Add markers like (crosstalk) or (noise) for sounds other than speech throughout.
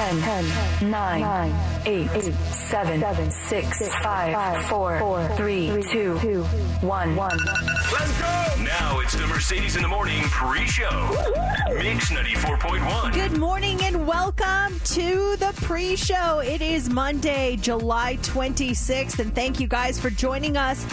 10, 10 9, 9 8, 8 7, 7 6, 5, 4, 4 3, 2, 1. Let's go! Now it's the Mercedes in the Morning pre-show. Mix 94.1. Good morning and welcome to the pre show. It is Monday, July 26th, and thank you guys for joining us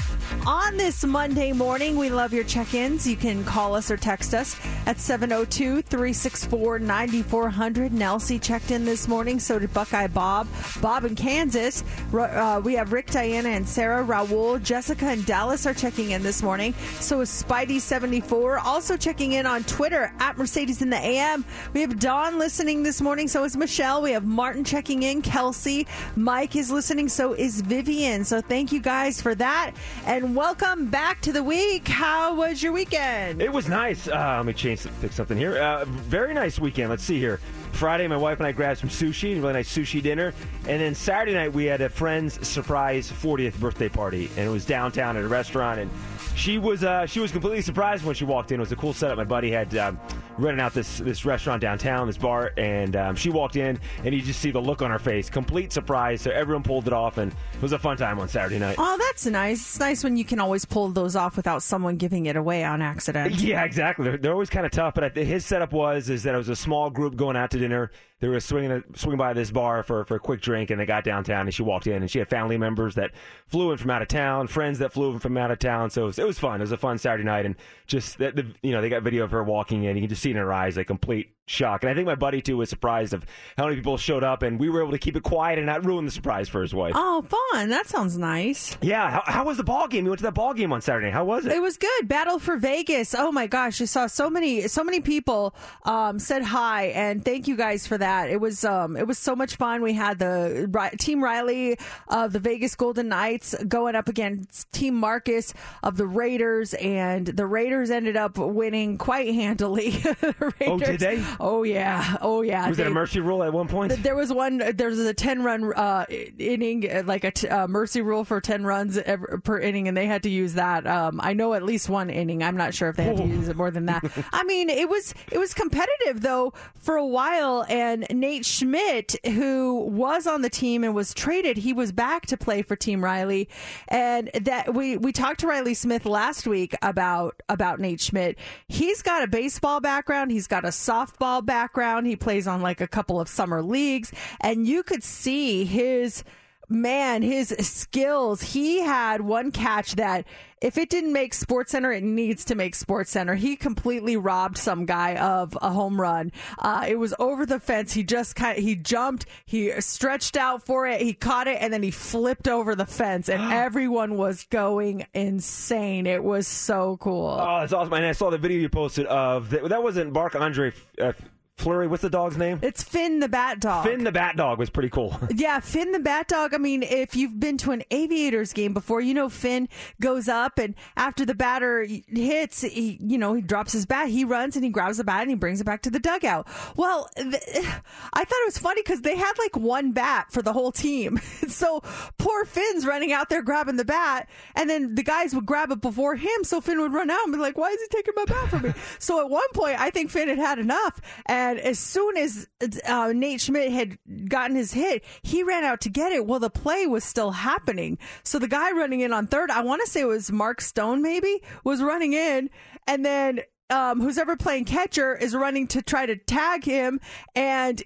on this Monday morning. We love your check ins. You can call us or text us at 702 364 9400. Nelsie checked in this morning, so did Buckeye Bob. Bob in Kansas. Uh, we have Rick, Diana, and Sarah. Raul, Jessica, and Dallas are checking in this morning. So is Spidey74. Also checking in on Twitter at Mercedes in the AM. We have Dawn listening this morning. So is Michelle. We have Martin checking in. Kelsey. Mike is listening. So is Vivian. So thank you guys for that. And welcome back to the week. How was your weekend? It was nice. Uh, let me change fix something here. Uh, very nice weekend. Let's see here. Friday, my wife and I grabbed some sushi, really nice sushi dinner. And then Saturday night, we had a friend's surprise 40th birthday party, and it was downtown at a restaurant. And she was uh, she was completely surprised when she walked in. It was a cool setup. My buddy had um, rented out this this restaurant downtown, this bar, and um, she walked in, and you just see the look on her face, complete surprise. So everyone pulled it off, and it was a fun time on Saturday night. Oh, that's nice. It's nice when you can always pull those off without someone giving it away on accident. (laughs) Yeah, exactly. They're, they're always kind of tough, but I, his setup was is that it was a small group going out to dinner they were swinging swinging by this bar for, for a quick drink, and they got downtown, and she walked in, and she had family members that flew in from out of town, friends that flew in from out of town. So it was, it was fun. It was a fun Saturday night, and just the, the, you know they got video of her walking in. You can just see in her eyes like complete shock. And I think my buddy too was surprised of how many people showed up, and we were able to keep it quiet and not ruin the surprise for his wife. Oh, fun! That sounds nice. Yeah. How, how was the ball game? You went to that ball game on Saturday. How was it? It was good. Battle for Vegas. Oh my gosh, I saw so many so many people um, said hi, and thank you guys for that. It was um, it was so much fun. We had the Team Reilly of the Vegas Golden Knights going up against Team Marcus of the Raiders, and the Raiders ended up winning quite handily. (laughs) oh, did they? Oh yeah, oh yeah. Was they, it a mercy rule at one point? There was one. There was a ten run uh, inning, uh, like a t- uh, mercy rule for ten runs per inning, and they had to use that. Um, I know at least one inning. I'm not sure if they had to use it more than that. (laughs) I mean, it was it was competitive though for a while, and Nate Schmidt, who was on the team and was traded, he was back to play for Team Reilly, and that we we talked to Reilly Smith last week about about Nate Schmidt. He's got a baseball background. He's got a softball football background. He plays on like a couple of summer leagues, and you could see his man, his skills. He had one catch that if it didn't make Sports Center, it needs to make Sports Center. He completely robbed some guy of a home run. Uh, it was over the fence. He just kind of, he jumped, he stretched out for it, he caught it, and then he flipped over the fence, and (gasps) everyone was going insane. It was so cool. Oh, that's awesome! And I saw the video you posted of the, that wasn't Marc Andre. Uh, Fleury, what's the dog's name? It's Finn the Bat Dog. Finn the Bat Dog was pretty cool. (laughs) yeah, Finn the Bat Dog. I mean, if you've been to an Aviators game before, you know Finn goes up and after the batter hits, he, you know, he drops his bat, he runs and he grabs the bat and he brings it back to the dugout. Well, th- (sighs) I thought it was funny because they had like one bat for the whole team. (laughs) so poor Finn's running out there grabbing the bat and then the guys would grab it before him. So Finn would run out and be like, why is he taking my bat from me? (laughs) so at one point, I think Finn had had enough. And and as soon as uh, Nate Schmidt had gotten his hit, he ran out to get it. Well, the play was still happening. So the guy running in on third, I want to say it was Mark Stone, maybe, was running in. And then um, who's ever playing catcher is running to try to tag him. And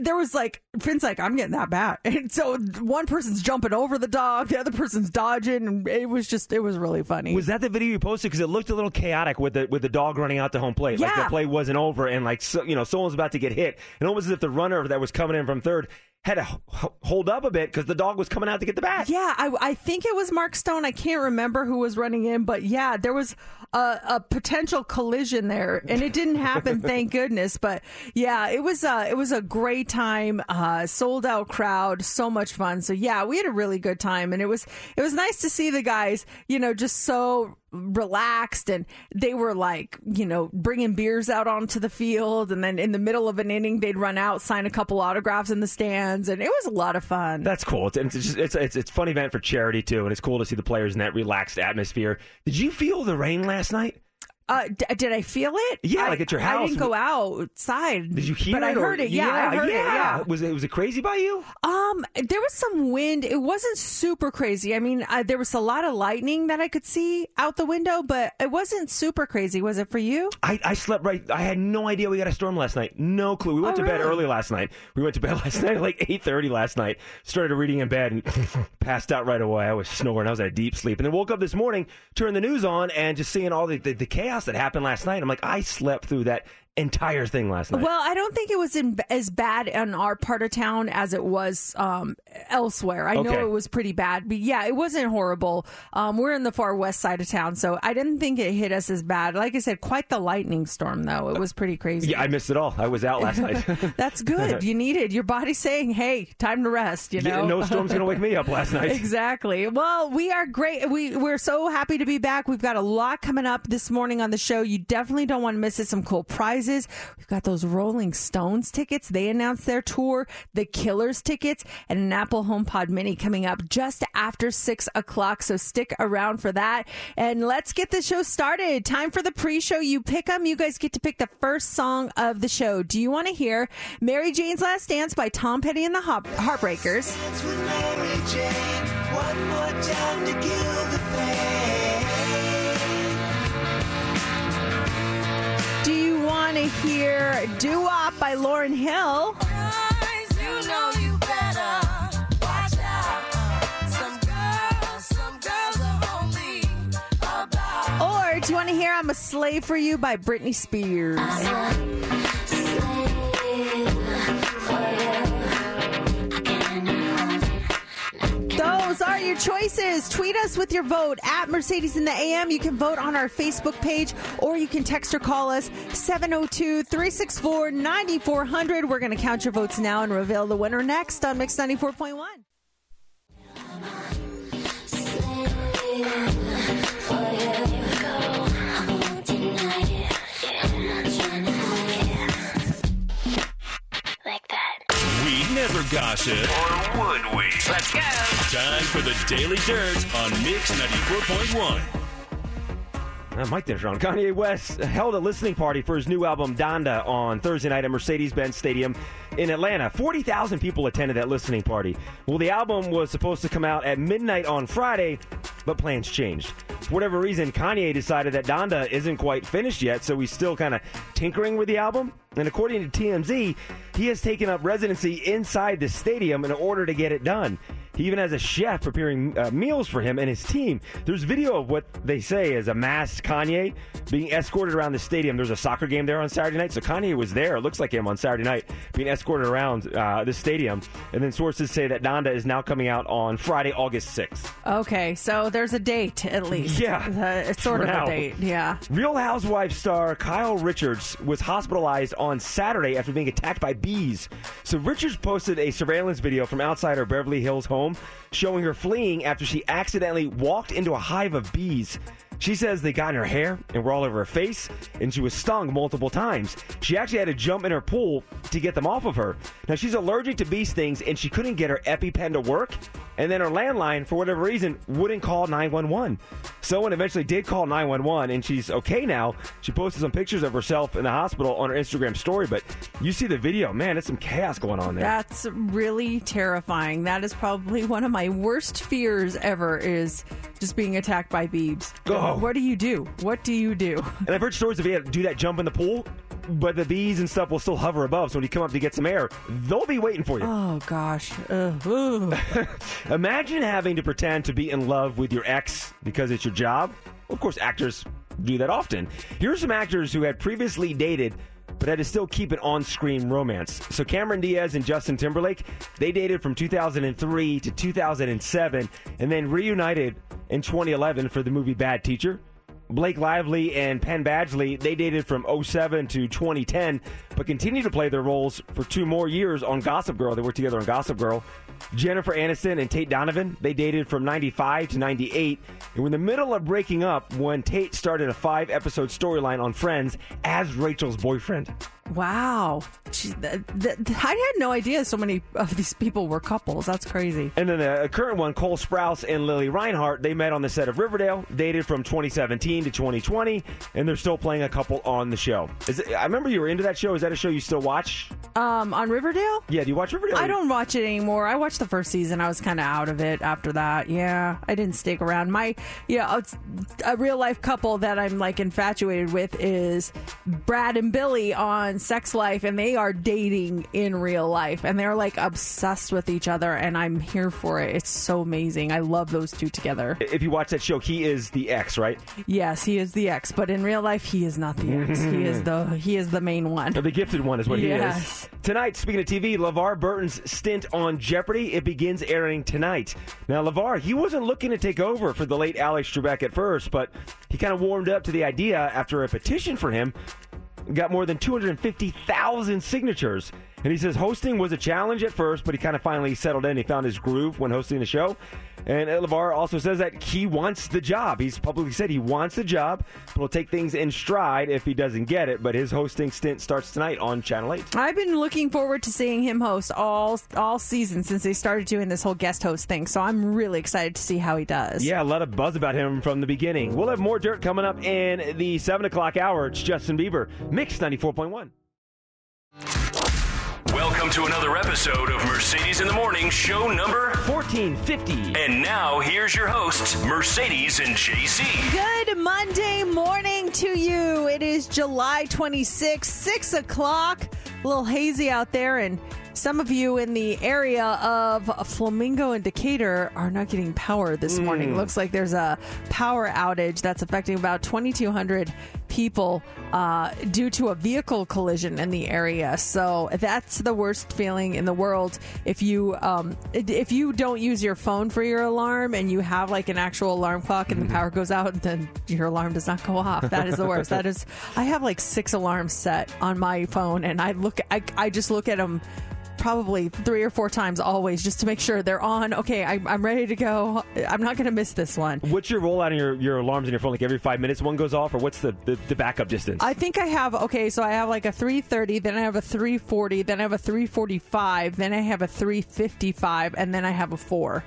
there was like Finn's like I'm getting that bat, (laughs) and so one person's jumping over the dog, the other person's dodging, and it was just it was really funny. Was that the video you posted? Because it looked a little chaotic with the with the dog running out to home plate, yeah. like the play wasn't over, and like so, you know someone's about to get hit, and almost as if the runner that was coming in from third had to hold up a bit because the dog was coming out to get the bat. Yeah, I, I think it was Mark Stone. I can't remember who was running in, but yeah, there was a, a potential collision there, and it didn't happen, (laughs) thank goodness. But yeah, it was a, it was a great time, uh, sold out crowd, so much fun. So yeah, we had a really good time, and it was it was nice to see the guys, you know, just so relaxed and they were like, you know, bringing beers out onto the field. And then in the middle of an inning, they'd run out, sign a couple autographs in the stands. And it was a lot of fun. That's cool. It's, it's, just, it's, it's, it's fun event for charity, too. And it's cool to see the players in that relaxed atmosphere. Did you feel the rain last night? Uh, d- did I feel it? Yeah, I- like at your house. I didn't go outside. Did you hear but it? I or- heard it. Yeah, I heard it. Yeah. Was it was it crazy by you? Um, there was some wind. It wasn't super crazy. I mean, uh, there was a lot of lightning that I could see out the window, but it wasn't super crazy. Was it for you? I, I slept right. I had no idea we got a storm last night. No clue. We went Oh, to bed early last night. We went to bed (laughs) last night at like eight thirty last night. Started reading in bed and (laughs) passed out right away. I was snoring. I was at a deep sleep, and then woke up this morning, turned the news on, and just seeing all the, the, the chaos that happened last night. I'm like, I slept through that entire thing last night. Well, I don't think it was in, as bad in our part of town as it was um, elsewhere. I Okay. know it was pretty bad, but yeah, it wasn't horrible. Um, we're in the far west side of town, so I didn't think it hit us as bad. Like I said, quite the lightning storm, though. It was pretty crazy. yeah, I missed it all. I was out last night. (laughs) That's good. You needed your body saying, "Hey, time to rest." You know, Yeah, no storm's gonna wake me up last (laughs) night. Exactly. Well, we are great. We we're so happy to be back. We've got a lot coming up this morning on the show. You definitely don't want to miss it. Some cool prizes. We've got those Rolling Stones tickets. They announced their tour. The Killers tickets and an Apple HomePod Mini coming up just after six o'clock. So stick around for that. And let's get the show started. Time for the pre-show. You pick them. You guys get to pick the first song of the show. Do you want to hear Mary Jane's Last Dance by Tom Petty and the Heart- Heartbreakers? Want to hear Wop by Lauryn Hill? You know you better watch out. Some girls, some girls are only about Or do you want to hear I'm a Slave for You by Britney Spears? Those are your choices. Tweet us with your vote at Mercedes in the AM. You can vote on our Facebook page or you can text or call us 702 364 9400. We're going to count your votes now and reveal the winner next on Mix 94.1. We'd never gossip. Or would we? Let's go. Time for the Daily Dirt on Mix 94.1. Uh, Mike there's Ron. Kanye West held a listening party for his new album Donda on Thursday night at Mercedes-Benz Stadium in Atlanta. 40,000 people attended that listening party. Well, the album was supposed to come out at midnight on Friday, but plans changed. For whatever reason, Kanye decided that Donda isn't quite finished yet, so he's still kind of tinkering with the album. And according to TMZ, he has taken up residency inside the stadium in order to get it done. He even has a chef preparing uh, meals for him and his team. There's video of what they say is a masked Kanye being escorted around the stadium. There's a soccer game there on Saturday night, so Kanye was there. It looks like him on Saturday night being escorted around uh, the stadium. And then sources say that Donda is now coming out on Friday, August 6th. Okay, so there's a date at least. Yeah, Uh, it's sort of now. a date. Yeah. Real Housewives star Kyle Richards was hospitalized on Saturday after being attacked by bees. So Richards posted a surveillance video from outside her Beverly Hills home showing her fleeing after she accidentally walked into a hive of bees. She says they got in her hair and were all over her face, and she was stung multiple times. She actually had to jump in her pool to get them off of her. Now, she's allergic to bee stings, and she couldn't get her EpiPen to work, and then her landline, for whatever reason, wouldn't call 911. Someone eventually did call 911, and she's okay now. She posted some pictures of herself in the hospital on her Instagram story, but you see the video, man, it's some chaos going on there. That's really terrifying. That is probably one of my worst fears ever is just being attacked by bees. Oh. What do you do? What do you do? (laughs) And I've heard stories of you do that jump in the pool, but the bees and stuff will still hover above. So when you come up to get some air, they'll be waiting for you. Oh gosh. Ugh. (laughs) Imagine having to pretend to be in love with your ex because it's your job. Of course, actors do that often. Here are some actors who had previously dated but had to still keep an on-screen romance. So Cameron Diaz and Justin Timberlake, they dated from 2003 to 2007 and then reunited in 2011 for the movie Bad Teacher. Blake Lively and Penn Badgley, they dated from 07 to 2010, but continued to play their roles for two more years on Gossip Girl. They worked together on Gossip Girl. Jennifer Aniston and Tate Donovan, they dated from 95 to 98 and were in the middle of breaking up when Tate started a five episode storyline on Friends as Rachel's boyfriend. Wow. Gee, th- th- I had no idea so many of these people were couples. That's crazy. And then a, a current one, Cole Sprouse and Lili Reinhart, they met on the set of Riverdale, dated from 2017 to 2020, and they're still playing a couple on the show. Is it, I remember you were into that show. Is that a show you still watch? Um, on Riverdale? Yeah, do you watch Riverdale? I don't watch it anymore. I watched the first season. I was kind of out of it after that. Yeah, I didn't stick around. My yeah, it's a real life couple that I'm like infatuated with is Brad and Billie on Sex Life, and they are dating in real life, and they're like obsessed with each other, and I'm here for it. It's so amazing. I love those two together. If you watch that show, he is the ex, right? Yes, he is the ex, but in real life, he is not the ex. he is the he is the main one. The gifted one is what he is. Tonight, speaking of TV, LeVar Burton's stint on Jeopardy, it begins airing tonight. Now, LeVar, he wasn't looking to take over for the late Alex Trebek at first, but he kind of warmed up to the idea after a petition for him got more than 250,000 signatures. And he says hosting was a challenge at first, but he kind of finally settled in. He found his groove when hosting the show. And LeVar also says that he wants the job. He's publicly said he wants the job, but will take things in stride if he doesn't get it. But his hosting stint starts tonight on Channel 8. I've been looking forward to seeing him host all all season since they started doing this whole guest host thing. So I'm really excited to see how he does. Yeah, a lot of buzz about him from the beginning. We'll have more dirt coming up in the 7 o'clock hour. It's Justin Bieber, Mix 94.1. Welcome to another episode of Mercedes in the Morning, show number. 1450. And now here's your hosts, Mercedes and JC. Good Monday morning to you. It is July 26th, 6 o'clock. A little hazy out there, and some of you in the area of Flamingo and Decatur are not getting power this morning. Mm. Looks like there's a power outage that's affecting about 2,200 people uh, due to a vehicle collision in the area. So that's the worst feeling in the world. If you um, if you don't use your phone for your alarm and you have like an actual alarm clock and the power goes out, then your alarm does not go off. That is the worst. that is. I have like six alarms set on my phone, and I look. I, I just look at them probably three or four times always just to make sure they're on. Okay, I, I'm ready to go. I'm not going to miss this one. What's your rollout on your, your alarms on your phone? Like every five minutes one goes off, or what's the, the, the backup distance? I think I have okay, so I have like a 330, then I have a 340, then I have a 345, then I have a 355, and then I have a 4.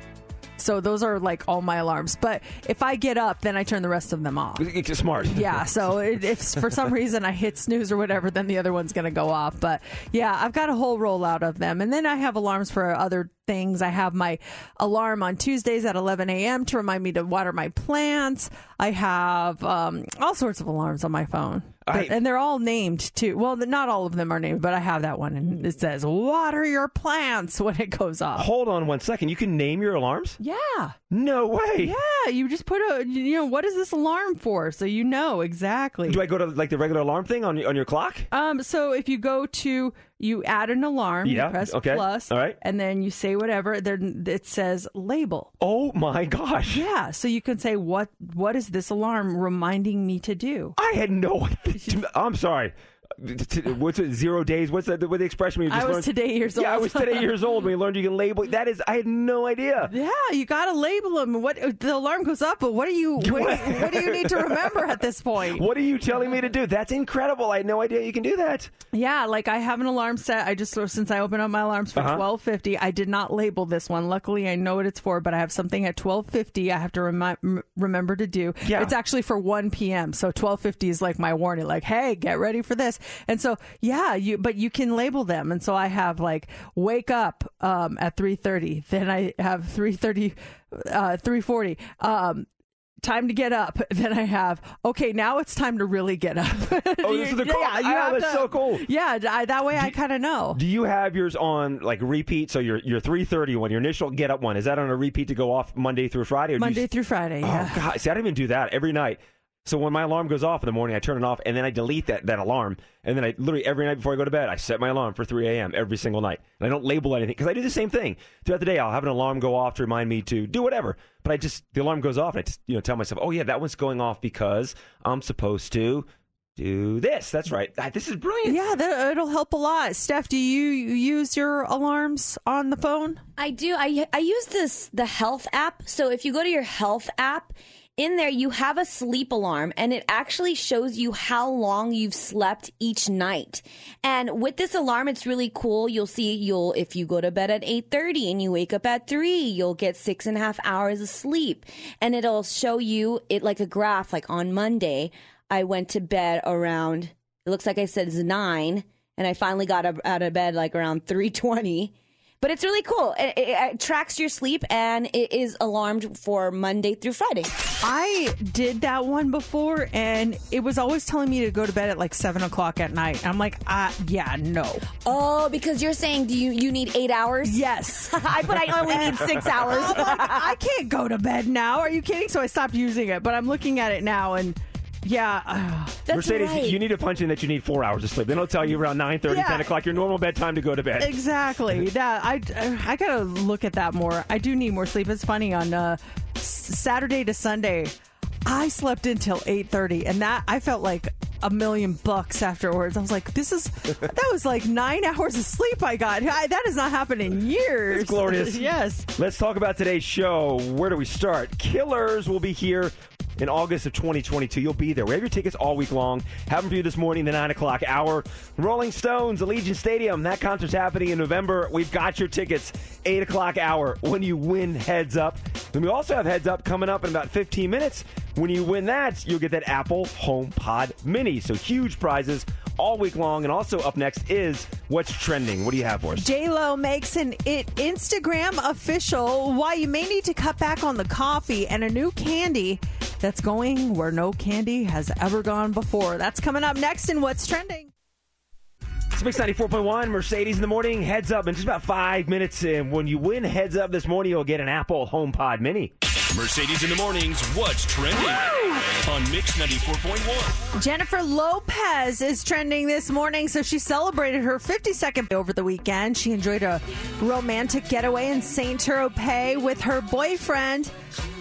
So those are like all my alarms. But if I get up, then I turn the rest of them off. It's smart. Yeah, (laughs) so it, if for some reason I hit snooze or whatever, then the other one's going to go off. But yeah, I've got a whole rollout of them. And then I have alarms for other things. I have my alarm on Tuesdays at 11 a.m. to remind me to water my plants. I have um, all sorts of alarms on my phone. But- I- and they're all named too. Well, not all of them are named, but I have that one. And it says, water your plants (laughs) when it goes off. Hold on one second. You can name your alarms? Yeah. No way. Yeah. You just put a, you know, what is this alarm for? So you know exactly. Do I go to like the regular alarm thing on, on your clock? Um, so if you go to you add an alarm, Yeah, you press okay, plus, all right. and then you say whatever. Then it says label. Oh my gosh. Yeah, so you can say what what is this alarm reminding me to do? I had no (laughs) idea. I'm sorry. (laughs) What's it? Zero days? What's that? What the expression we just I was learned? today years old. Yeah, I was today (laughs) years old when we learned you can label. That is, I had no idea. Yeah, you got to label them. What the alarm goes up, but what do you what, (laughs) what do you need to remember at this point? What are you telling me to do? That's incredible. I had no idea you can do that. Yeah, like I have an alarm set. I just since I opened up my alarms for Uh-huh. twelve fifty, I did not label this one. Luckily, I know what it's for, but I have something at twelve fifty. I have to remi- remember to do. Yeah. it's actually for one p.m. So twelve fifty is like my warning, like hey, get ready for this. And so yeah, you but you can label them. And so I have like wake up um, at three thirty. Then I have three thirty, uh, three forty. Um, time to get up. (laughs) Then I have okay. Now it's time to really get up. (laughs) Oh, this is the call. Oh, that's so cool. Yeah, I, that way I kind of know. Do you have yours on like repeat? So your your 3:30 one, your initial get up one, is that on a repeat to go off Monday through Friday? Or do you Monday through Friday. Oh Yeah. God! See, I don't even do that every night. So when my alarm goes off in the morning, I turn it off, and then I delete that, that alarm. And then I literally every night before I go to bed, I set my alarm for 3 a.m. every single night. And I don't label anything because I do the same thing throughout the day. I'll have an alarm go off to remind me to do whatever. But I just the alarm goes off, and I just you know tell myself, oh yeah, that one's going off because I'm supposed to do this. That's right. Ah, This is brilliant. Yeah, that, it'll help a lot. Steph, do you use your alarms on the phone? I do. I I use this the health app. So if you go to your health app, in there you have a sleep alarm and it actually shows you how long you've slept each night. And with this alarm it's really cool. You'll see you'll if you go to bed at 8:30 and you wake up at 3, you'll get six and a half hours of sleep. And it'll show you it like a graph, like on Monday, I went to bed around it looks like I said it's nine, and I finally got up out of bed like around 320. But it's really cool. It, it, it tracks your sleep and it is alarmed for Monday through Friday. I did that one before, and it was always telling me to go to bed at like seven o'clock at night. I'm like, uh, yeah, no. Oh, because you're saying do you you need eight hours? Yes. (laughs) I but I only need six hours. Like, (laughs) I can't go to bed now. Are you kidding? So I stopped using it, but I'm looking at it now, and yeah, uh, Mercedes, right. you need to punch in that you need four hours of sleep. They don't tell you around 9 Yeah. 10 o'clock, your normal bedtime to go to bed. exactly. (laughs) that I I gotta look at that more. I do need more sleep. It's funny on uh, Saturday to Sunday, I slept until eight thirty, and that I felt like a million bucks afterwards. I was like, this is (laughs) that was like nine hours of sleep I got. I, that has not happened in years. It's glorious. (laughs) yes. Let's talk about today's show. Where do we start? Killers will be here in August of 2022. You'll be there. We have your tickets all week long. Have them for you this morning, the 9 o'clock hour. Rolling Stones, Allegiant Stadium. That concert's happening in November. We've got your tickets, 8 o'clock hour. When you win Heads Up. Then we also have Heads Up coming up in about 15 minutes. When you win that, you'll get that Apple HomePod Mini. So huge prizes all week long. And also up next is What's Trending. What do you have for us? J Lo makes an it Instagram official why you may need to cut back on the coffee and a new candy that's going where no candy has ever gone before. That's coming up next in what's trending. It's Mix 94.1, Mercedes in the morning, heads up in just about five minutes. And when you win heads up this morning, you'll get an Apple HomePod Mini. Mercedes in the mornings, what's trending on Mix 94.1. Jennifer Lopez is trending this morning, so she celebrated her 52nd over the weekend. She enjoyed a romantic getaway in St. Tropez with her boyfriend,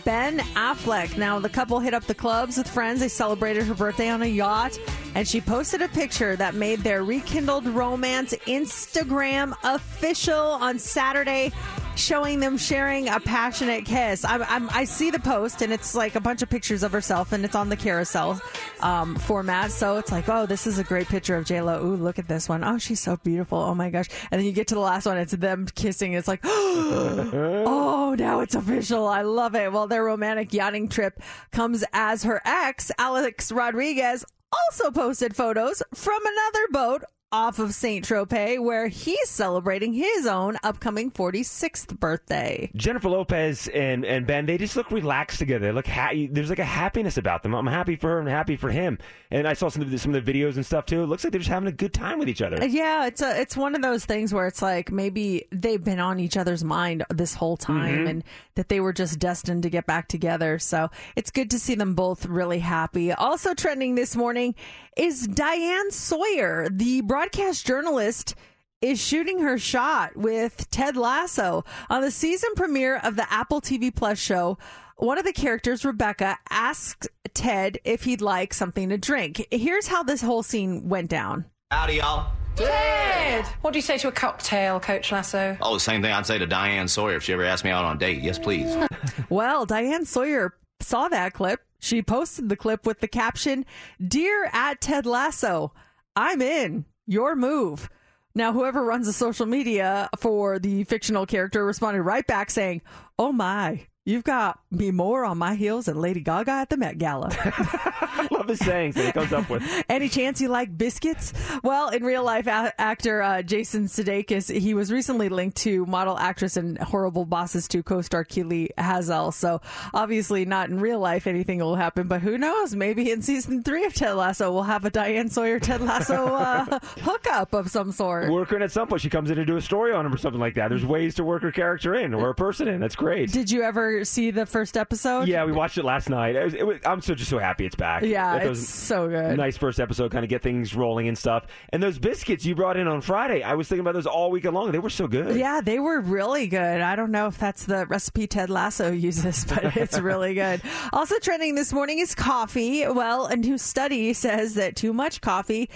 Ben Affleck. Now, the couple hit up the clubs with friends. They celebrated her birthday on a yacht, and she posted a picture that made their rekindled romance Instagram official on Saturday showing them sharing a passionate kiss. I'm, I'm, I see the post, and it's like a bunch of pictures of herself, and it's on the carousel um, format. So it's like, oh, this is a great picture of J Lo. Ooh, look at this one. Oh, she's so beautiful. Oh my gosh! And then you get to the last one, it's them kissing. It's like, (gasps) oh, now it's official. I love it. Well, their romantic yachting trip comes as her ex, Alex Rodriguez, also posted photos from another boat off of St. Tropez where he's celebrating his own upcoming 46th birthday. Jennifer Lopez and, and Ben, they just look relaxed together. They look ha- there's like a happiness about them. I'm happy for her and happy for him. And I saw some of the, some of the videos and stuff too. It looks like they're just having a good time with each other. Uh, yeah, it's a it's one of those things where it's like maybe they've been on each other's mind this whole time mm-hmm. and that they were just destined to get back together. So it's good to see them both really happy. Also trending this morning is Diane Sawyer, the broadcast journalist is shooting her shot with Ted Lasso on the season premiere of the Apple TV Plus show. One of the characters, Rebecca, asks Ted if he'd like something to drink. Here's how this whole scene went down. Howdy, y'all. Ted! What do you say to a cocktail, Coach Lasso? Oh, the same thing I'd say to Diane Sawyer if she ever asked me out on a date. Yes, please. (laughs) Well, Diane Sawyer saw that clip. She posted the clip with the caption, Dear at Ted Lasso, I'm in. Your move. Now, whoever runs the social media for the fictional character responded right back saying, Oh my, you've got me more on my heels than Lady Gaga at the Met Gala. (laughs) Love the sayings that he comes up with. (laughs) Any chance you like biscuits? Well, in real life, a- actor uh, Jason Sudeikis, he was recently linked to model actress and Horrible Bosses 2 co-star Keeley Hazell. So obviously not in real life anything will happen, but who knows? Maybe in season three of Ted Lasso, we'll have a Diane Sawyer Ted Lasso uh, (laughs) hookup of some sort. Work her in at some point. She comes in to do a story on him or something like that. There's ways to work her character in or a person in. That's great. Did you ever ever see the first episode? Yeah, we watched it last night. It was, it was, I'm so just so happy it's back. Yeah, That it's was so good. Nice first episode, kind of get things rolling and stuff. And those biscuits you brought in on Friday, I was thinking about those all weekend long. They were so good. Yeah, they were really good. I don't know if that's the recipe Ted Lasso uses, but (laughs) it's really good. Also trending this morning is coffee. Well, a new study says that too much coffee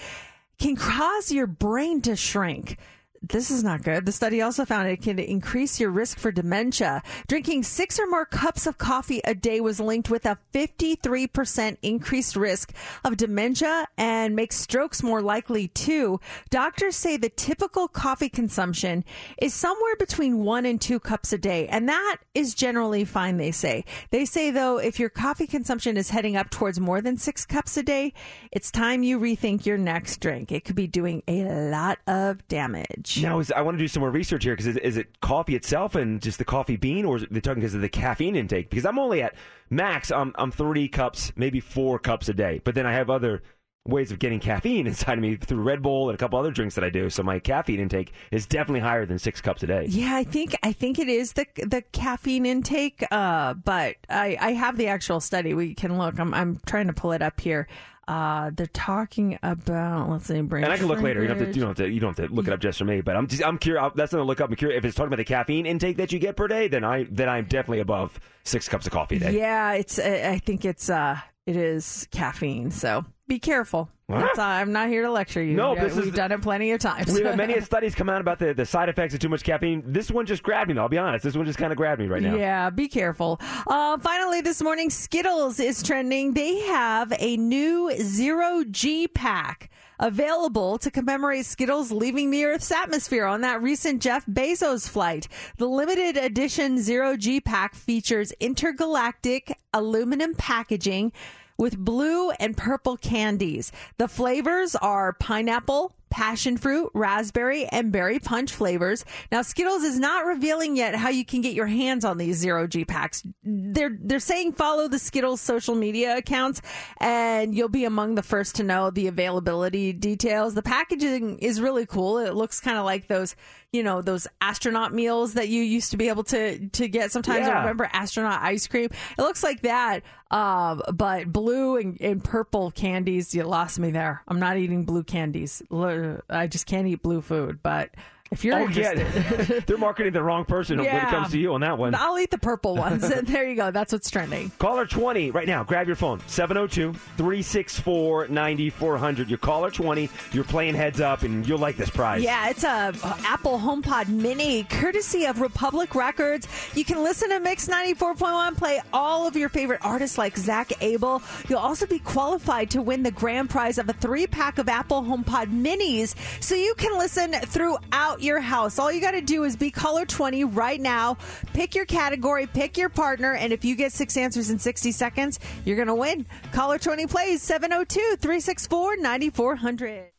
can cause your brain to shrink. This is not good. The study also found it can increase your risk for dementia. Drinking six or more cups of coffee a day was linked with a 53% increased risk of dementia and makes strokes more likely too. Doctors say the typical coffee consumption is somewhere between one and two cups a day, and that is generally fine, they say. They say, though, if your coffee consumption is heading up towards more than six cups a day, it's time you rethink your next drink. It could be doing a lot of damage. Now, is, I want to do some more research here because is, is it coffee itself and just the coffee bean, or is it, they're talking because of the caffeine intake? Because I'm only at max, I'm, I'm three cups, maybe four cups a day, but then I have other ways of getting caffeine (laughs) inside of me through Red Bull and a couple other drinks that I do. So my caffeine intake is definitely higher than six cups a day. Yeah, I think I think it is the the caffeine intake. Uh, but I I have the actual study. We can look. I'm I'm trying to pull it up here. Uh, they're talking about let's see, brain And I can look later. You don't have to. You don't have to. You don't have to look it up just for me. But I'm just. I'm curious. That's gonna look up. I'm curious if it's talking about the caffeine intake that you get per day. Then I. Then I'm definitely above six cups of coffee a day. Yeah, it's. I I think it's. Uh, it is caffeine. So be careful. Uh, I'm not here to lecture you. No, Yeah, this we've is- done it plenty of times. We've had many (laughs) studies come out about the, the side effects of too much caffeine. This one just grabbed me, though. I'll be honest. This one just kind of grabbed me right now. Yeah, be careful. Uh, finally, this morning, Skittles is trending. They have a new zero G pack available to commemorate Skittles leaving the Earth's atmosphere on that recent Jeff Bezos flight. The limited edition zero G pack features intergalactic aluminum packaging with blue and purple candies. The flavors are pineapple, passion fruit, raspberry, and berry punch flavors. Now, Skittles is not revealing yet how you can get your hands on these zero G packs. They're they're saying follow the Skittles social media accounts, and you'll be among the first to know the availability details. The packaging is really cool. It looks kind of like those you know those astronaut meals that you used to be able to to get sometimes. I remember astronaut ice cream. It looks like that, um, but blue and, and purple candies. You lost me there. I'm not eating blue candies. I just can't eat blue food. But if you're Oh, interested, yeah. (laughs) They're marketing the wrong person when it comes to you on that one. I'll eat the purple ones. (laughs) (laughs) there you go. That's what's trending. Caller 20 right now. Grab your phone. 702 364 9400. You're caller 20. You're playing heads up, and you'll like this prize. Yeah, it's a a Apple HomePod Mini, courtesy of Republic Records. You can listen to Mix 94.1, play all of your favorite artists like Zach Abel. You'll also be qualified to win the grand prize of a three pack of Apple HomePod Minis, so you can listen throughout your house. All you got to do is be caller 20 right now. Pick your category, pick your partner, and if you get six answers in 60 seconds, you're going to win. Caller 20 plays 702 364 9400.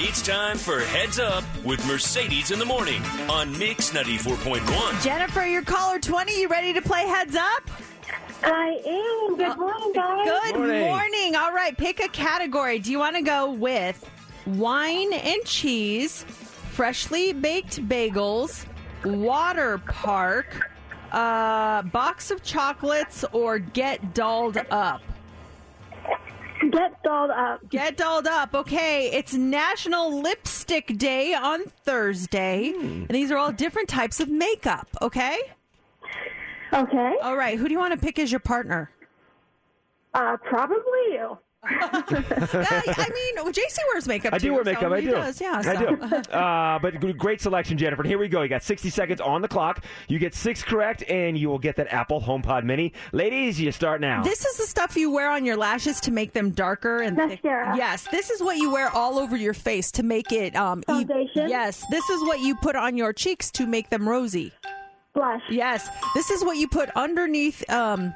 It's time for Heads Up with Mercedes in the Morning on Mix 94.1. Jennifer, your caller 20. You ready to play heads up? I am. Good oh, morning, guys. Good Morning. morning. All right, pick a category. Do you want to go with wine and cheese, freshly baked bagels, water park, uh, box of chocolates, or get dolled up? Get dolled up. Get dolled up. Okay, it's National Lipstick Day on Thursday. And these are all different types of makeup, okay? Okay. All right, who do you want to pick as your partner? Uh, probably you. Uh, I mean, JC wears makeup I do too, wear so makeup. I he do. Does, yeah, I so. do. (laughs) Uh, but great selection, Jennifer. And here we go. You got 60 seconds on the clock. You get six correct, and you will get that Apple HomePod Mini. Ladies, you start now. This is the stuff you wear on your lashes to make them darker and thick. Mascara. Yes, this is what you wear all over your face to make it um e- Foundation? yes, this is what you put on your cheeks to make them rosy. Blush. Yes, this is what you put underneath um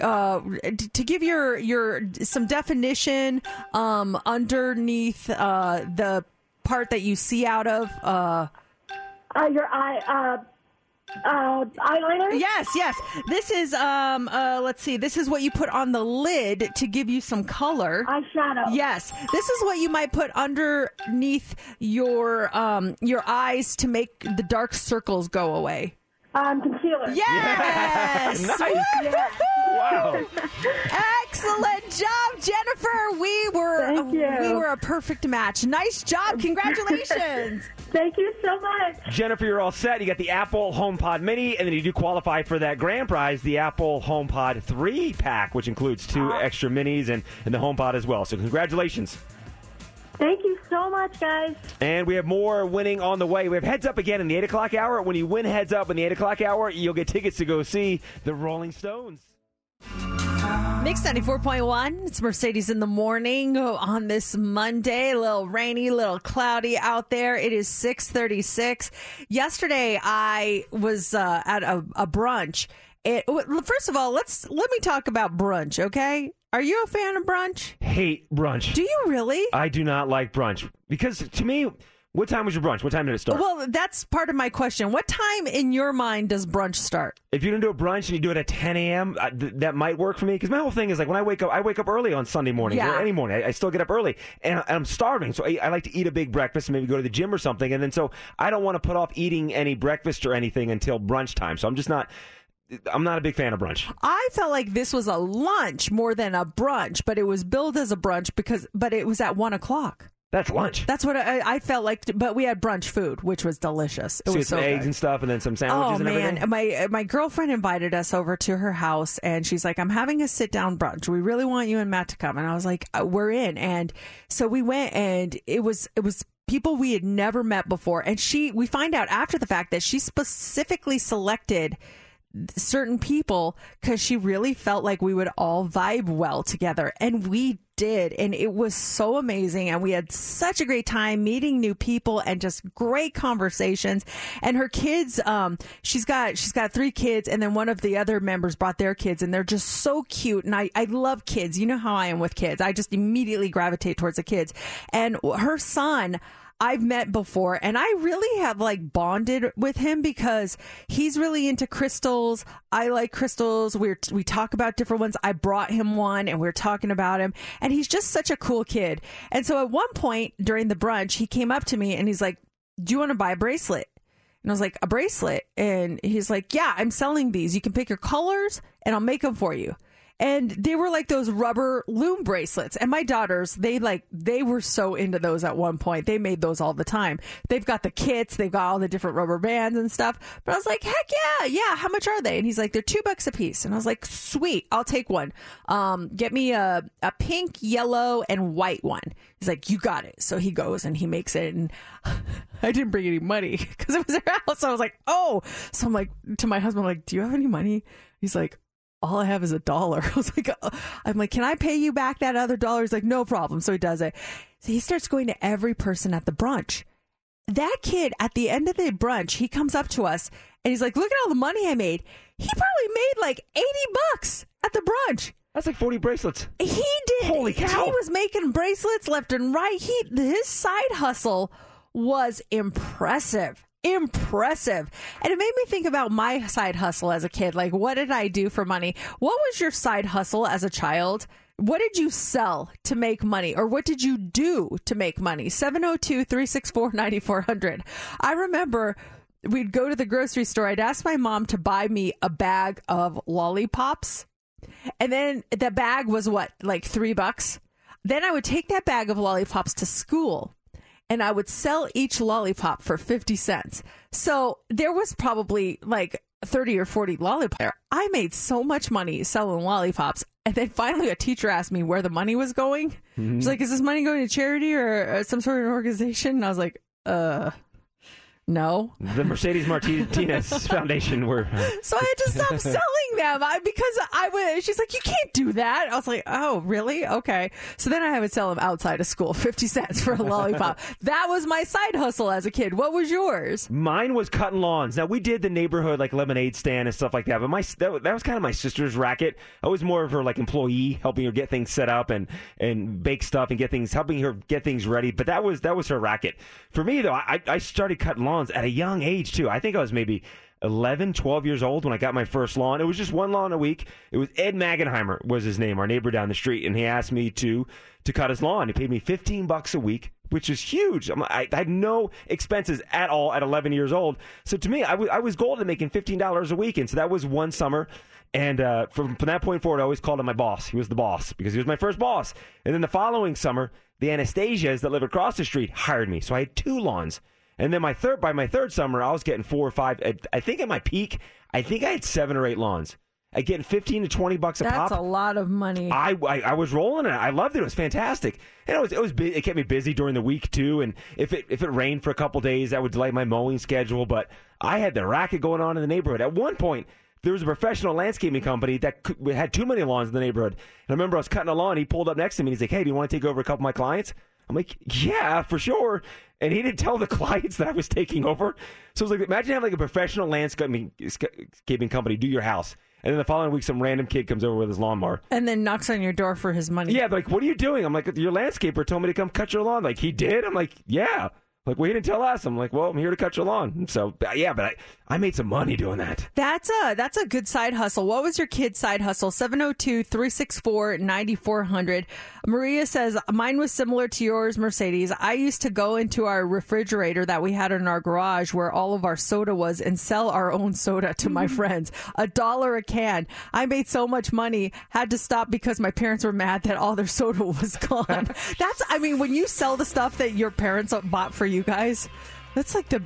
uh to give your your some definition um underneath uh the part that you see out of uh Uh, your eye. Uh, uh, eyeliner. Yes, yes. This is um uh let's see. This is what you put on the lid to give you some color. Eyeshadow. Yes. This is what you might put underneath your um your eyes to make the dark circles go away. Um, concealer. Yes. (laughs) Nice. Wow. Excellent job, Jennifer. We were Thank you. we were a perfect match. Nice job. (laughs) Congratulations. Thank you so much. Jennifer, you're all set. You got the Apple HomePod Mini, and then you do qualify for that grand prize, the Apple HomePod 3 pack, which includes two extra minis and, and the HomePod as well. So congratulations. Thank you so much, guys. And we have more winning on the way. We have heads up again in the 8 o'clock hour. When you win heads up in the 8 o'clock hour, you'll get tickets to go see the Rolling Stones. Mix 94.1. It's Mercedes in the morning on this Monday. A little rainy, a little cloudy out there. It is 636. Yesterday, I was uh, at a, a brunch. It, first of all, let's let me talk about brunch, okay? Are you a fan of brunch? Hate brunch. Do you really? I do not like brunch because to me, what time was your brunch? What time did it start? Well, that's part of my question. What time in your mind does brunch start? if you don't do a brunch and you do it at 10 a.m., th- that might work for me. Because my whole thing is like when I wake up, I wake up early on Sunday mornings Yeah. or any morning. I, I still get up early and, I- I'm starving. So I, I like to eat a big breakfast and maybe go to the gym or something. And then so I don't want to put off eating any breakfast or anything until brunch time. So I'm just not. I'm not a big fan of brunch. I felt like this was a lunch more than a brunch, but it was billed as a brunch because, but it was at one o'clock. That's lunch. That's what I, I felt like. But we had brunch food, which was delicious. It so was some so eggs good. and stuff, and then some sandwiches Oh and man, everything. my my girlfriend invited us over to her house, and she's like, "I'm having a sit down brunch. We really want you and Matt to come." And I was like, uh, "We're in." And so we went, and it was it was people we had never met before, and she we find out after the fact that she specifically selected certain people because she really felt like we would all vibe well together. And we did. And it was so amazing. And we had such a great time meeting new people and just great conversations. And her kids um she's got she's got three kids and then one of the other members brought their kids and they're just so cute. And I I love kids. You know how I am with kids. I just immediately gravitate towards the kids. And her son I've met before and I really have like bonded with him because he's really into crystals. I like crystals. We're we talk about different ones. I brought him one and we are talking about him and he's just such a cool kid. And so at one point during the brunch, he came up to me and he's like, "Do you want to buy a bracelet?" And I was like, "A bracelet?" And he's like, "Yeah, I'm selling these. You can pick your colors and I'll make them for you." And they were like those rubber loom bracelets. And my daughters they like they were so into those at one point. They made those all the time. They've got the kits. They've got all the different rubber bands and stuff. But i was like heck yeah. Yeah. How much are they? And he's like they're two bucks a piece. And i was like sweet. I'll take one. Um get me a, a pink yellow and white one. He's like you got it. So he goes and he makes it. And (laughs) i didn't bring any money (laughs) because it was their house. So i was like oh. So i'm like to my husband I'm like do you have any money? He's like all I have is a dollar. (laughs) I was like, uh, I'm like, can I pay you back that other dollar? He's like, no problem. So he does it. So he starts going to every person at the brunch. That kid at the end of the brunch, he comes up to us and he's like, look at all the money I made. He probably made like 80 bucks at the brunch. That's like 40 bracelets. He did. Holy cow. He was making bracelets left and right. He his side hustle was impressive. Impressive. And it made me think about my side hustle as a kid. Like, what did I do for money? What was your side hustle as a child? What did you sell to make money? Or what did you do to make money? 702 364 9400. I remember we'd go to the grocery store. I'd ask my mom to buy me a bag of lollipops. And then the bag was what, like three bucks? Then I would take that bag of lollipops to school and I would sell each lollipop for 50 cents. So there was probably like 30 or 40 lollipops. I made so much money selling lollipops. And then finally a teacher asked me where the money was going. She's like, is this money going to charity or uh, some sort of organization? And I was like, uh, no. The Mercedes Martinez (laughs) Foundation were. uh, So I had to stop (laughs) selling them I, because I was. She's like, you can't do that. I was like, oh, really? Okay. So then I would sell them outside of school, (laughs) fifty cents for a lollipop. that was my side hustle as a kid. What was yours? Mine was cutting lawns. Now we did the neighborhood like lemonade stand and stuff like that, but my that, that was kind of my sister's racket. I was more of her like employee, helping her get things set up and and bake stuff and get things, helping her get things ready. But that was that was her racket. For me though, I I started cutting lawns at a young age too. I think I was maybe 11, 12 years old when I got my first lawn. It was just one lawn a week. It was Ed Magenheimer was his name, our neighbor down the street, and he asked me to to cut his lawn. He paid me 15 bucks a week which is huge. I'm, I, I had no expenses at all at 11 years old. So to me, I was golden making $15 a week. And so that was one summer. And uh, from, from that point forward, I always called him my boss. He was the boss because he was my first boss. And then the following summer, the Anastasias that live across the street hired me. So I had two lawns. And then my third, by my third summer, I was getting four or five. I- think at my peak, I think I had seven or eight lawns. I getting 15 to 20 bucks a That's pop. That's a lot of money. I, I I was rolling it. I loved it. It was fantastic. And it was it was it kept me busy during the week too. And if it if it rained for a couple days, that would delay my mowing schedule. But I had the racket going on in the neighborhood. At one point, there was a professional landscaping company that could, had too many lawns in the neighborhood. And I remember I was cutting a lawn. He pulled up next to me. and He's like, "Hey, do you want to take over a couple of my clients?" I'm like, "Yeah, for sure." And he didn't tell the (laughs) clients that I was taking over. So I was like, imagine having like a professional landscaping landscaping company do your house. And then the following week, some random kid comes over with his lawnmower. and then knocks on your door for his money. Yeah, like, what are you doing? I'm like, your landscaper told me to come cut your lawn. Like, he did? I'm like, yeah. Like, well, he didn't tell us. I'm like, well, I'm here to cut your lawn. So, yeah, but I, I made some money doing that. That's a that's a good side hustle. What was your kid's side hustle? 702-364-9400. Maria says mine was similar to yours, Mercedes. I used to go into our refrigerator that we had in our garage where all of our soda was and sell our own soda to my mm. friends. A dollar a can. I made so much money, had to stop because my parents were mad that all their soda (laughs) was gone. (laughs) That's I mean, when you sell the stuff that your parents bought for you guys, that's like the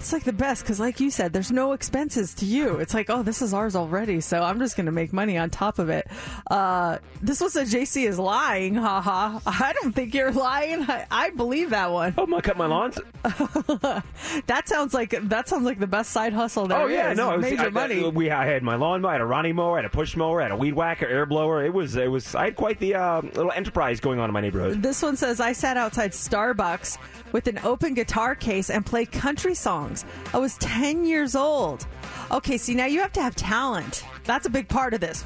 it's like the best because, like you said, there's no expenses to you. It's like, oh, this is ours already, so I'm just going to make money on top of it. Uh, this was a JC is lying, haha. (laughs) I don't think you're lying. I, I believe that one. Oh, I'm cut my lawns. (laughs) That sounds like that sounds like the best side hustle there oh yeah, is. no, it was, major I, money. I, we I had my lawn mower, I had a Ronnie mower, I had a push mower, I had a weed whacker, air blower. It was it was I had quite the uh, little enterprise going on in my neighborhood. This one says I sat outside Starbucks with an open guitar case and played country songs. I was 10 years old. Okay, see, now you have to have talent. That's a big part of this.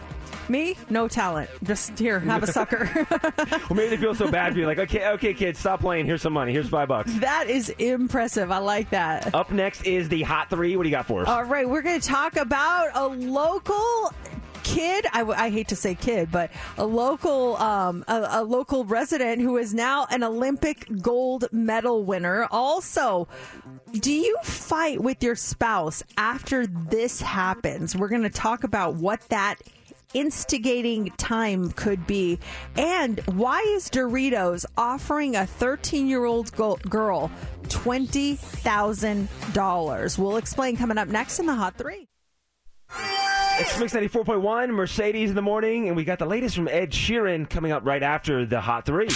Me, no talent. Just here, have a sucker. Well, maybe they feel so bad, for you. like, okay, okay, kids, stop playing. Here's some money. Here's five bucks. that is impressive. I like that. Up next is the hot three. What do you got for us? All right, we're going to talk about a local kid. I hate to say kid, but a local um, a, a local resident who is now an Olympic gold medal winner. Also, do you fight with your spouse after this happens? We're going to talk about what that instigating time could be and why is Doritos offering a 13 year old girl $20,000? We'll explain coming up next in the Hot Three. It's Mix 94.1, Mercedes in the morning, and we got the latest from Ed Sheeran coming up right after the Hot Three.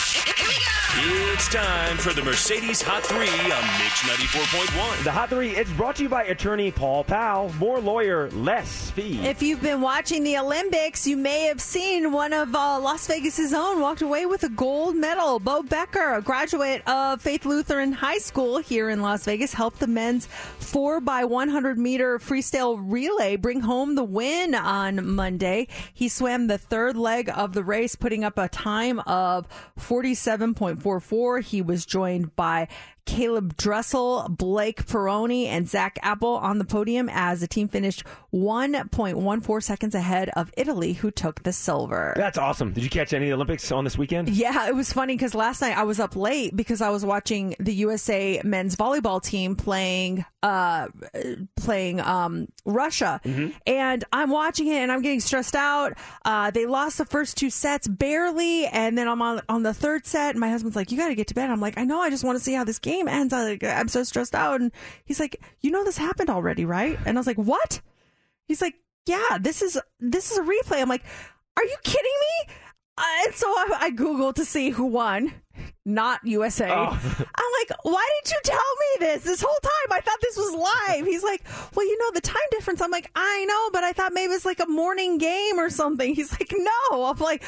It's time for the Mercedes Hot 3 on Mix 94.1. The Hot Three, it's brought to you by attorney Paul Powell. More lawyer, less fee. If you've been watching the Olympics, you may have seen one of uh, Las Vegas' own walked away with a gold medal. Bowe Becker, a graduate of Faith Lutheran High School here in Las Vegas, helped the men's 4 by 100 meter freestyle relay bring home the win on Monday. He swam the third leg of the race, putting up a time of 47.44. He was joined by Caeleb Dressel, Blake Pieroni, and Zach Apple on the podium as the team finished 1.14 seconds ahead of Italy, who took the silver. That's awesome. Did you catch any of the Olympics on this weekend? Yeah, it was funny because last night I was up late because I was watching the USA men's volleyball team playing uh playing um Russia. And I'm watching it and I'm getting stressed out. Uh they lost the first two sets barely and then I'm on on the third set and my husband's like, "You got to get to bed." I'm like, "I know, I just want to see how this game ends." I like I'm so stressed out and he's like, "You know this happened already, right?" And I was like, "What?" He's like, "Yeah, this is this is a replay." I'm like, "Are you kidding me?" Uh, and so I, I googled to see who won. Not USA. (laughs) I'm like, why didn't you tell me this this whole time? I thought this was live. He's like, well, you know the time difference. I'm like, I know, but I thought maybe it's like a morning game or something. He's like, no. I'm like,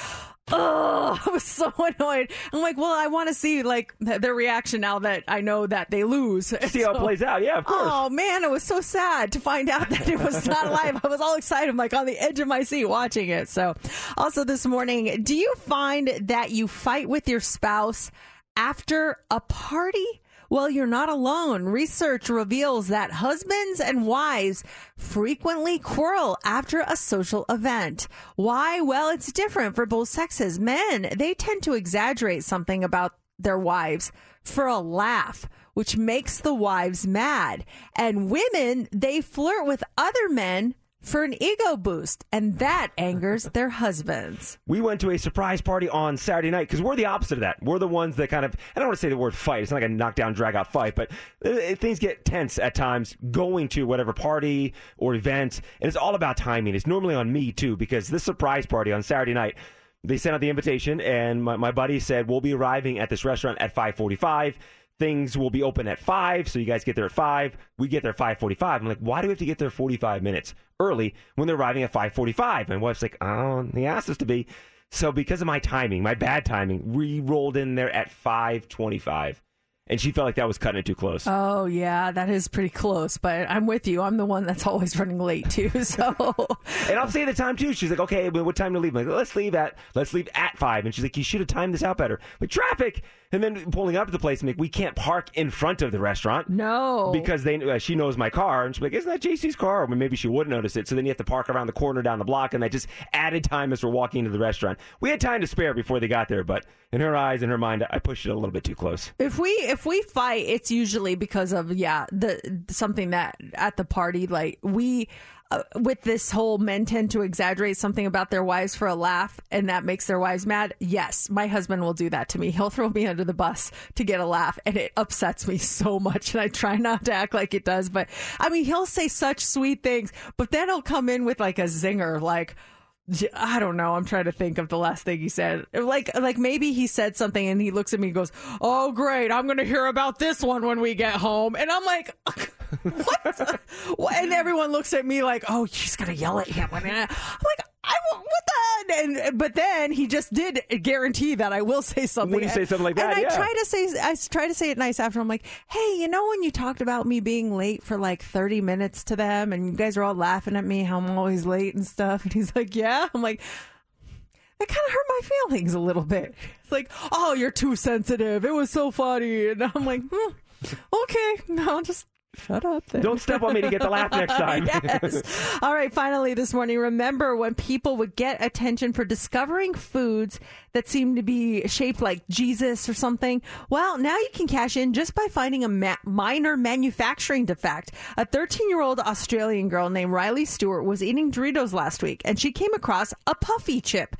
oh, (laughs) I was so annoyed. I'm like, well, I want to see like their reaction now that I know that they lose. (laughs) See how it plays out. Yeah, of course. Oh man, it was so sad to find out that it was not (laughs) live. I was all excited. I'm like on the edge of my seat watching it. So, also this morning, do you find that you fight with your spouse after a party? Well, you're not alone. Research reveals that husbands and wives frequently quarrel after a social event. Why? Well, it's different for both sexes. Men, they tend to exaggerate something about their wives for a laugh, which makes the wives mad. And women, they flirt with other men for an ego boost, and that angers their husbands. We went to a surprise party on Saturday night because we're the opposite of that. We're the ones that kind of, I don't want to say the word fight. It's not like a knockdown, drag out fight, but uh, things get tense at times going to whatever party or event. And it's all about timing. It's normally on me too because this surprise party on Saturday night, they sent out the invitation and my, my buddy said, we'll be arriving at this restaurant at 545 things will be open at five, so you guys get there at five. We get there at five forty-five. I'm like, why do we have to get there forty-five minutes early when they're arriving at five forty-five? My wife's like, oh, he asked us to be. So because of my timing, my bad timing, we rolled in there at five twenty-five, and she felt like that was cutting it too close. Oh yeah, that is pretty close. But I'm with you. I'm the one that's (laughs) always running late too. (laughs) So and I'll say the time too. She's like, okay, but what time to leave? I'm like, let's leave at let's leave at five. And she's like, you should have timed this out better. Like traffic. And then pulling up to the place, I'm like, we can't park in front of the restaurant. no, because they uh, she knows my car and she's like, "Isn't that JC's car?" Or maybe she wouldn't notice it. So then you have to park around the corner down the block, and that just added time as we're walking into the restaurant. We had time to spare before they got there, but in her eyes, in her mind, I pushed it a little bit too close. if we if we fight, it's usually because of yeah the something that at the party like we. Uh, with this whole men tend to exaggerate something about their wives for a laugh and that makes their wives mad. Yes, my husband will do that to me. He'll throw me under the bus to get a laugh and it upsets me so much and I try not to act like it does, but I mean, he'll say such sweet things, but then he'll come in with like a zinger like I don't know. I'm trying to think of the last thing he said. Like, like maybe he said something and he looks at me and goes, "Oh, great! I'm going to hear about this one when we get home." And I'm like, "What?" and everyone looks at me like, "Oh, she's going to yell at him." And I'm like, "I won't- what the?" And but then he just did guarantee that I will say something. When you say something like that, and I yeah. try to say, I try to say it nice after. I'm like, "Hey, you know when you talked about me being late for like 30 minutes to them, and you guys are all laughing at me how I'm always late and stuff?" (laughs) And he's like, "Yeah." I'm like, that kind of hurt my feelings a little bit. It's like, oh, you're too sensitive. It was so funny. And I'm like, hmm, okay, (laughs) I'll just shut up then. Don't step on me to get the laugh next time. (laughs) yes. All right, finally this morning, remember when people would get attention for discovering foods that seem to be shaped like Jesus or something? Well, now you can cash in just by finding a ma- minor manufacturing defect. A 13 year old Australian girl named Riley Stewart was eating Doritos last week and she came across a puffy chip,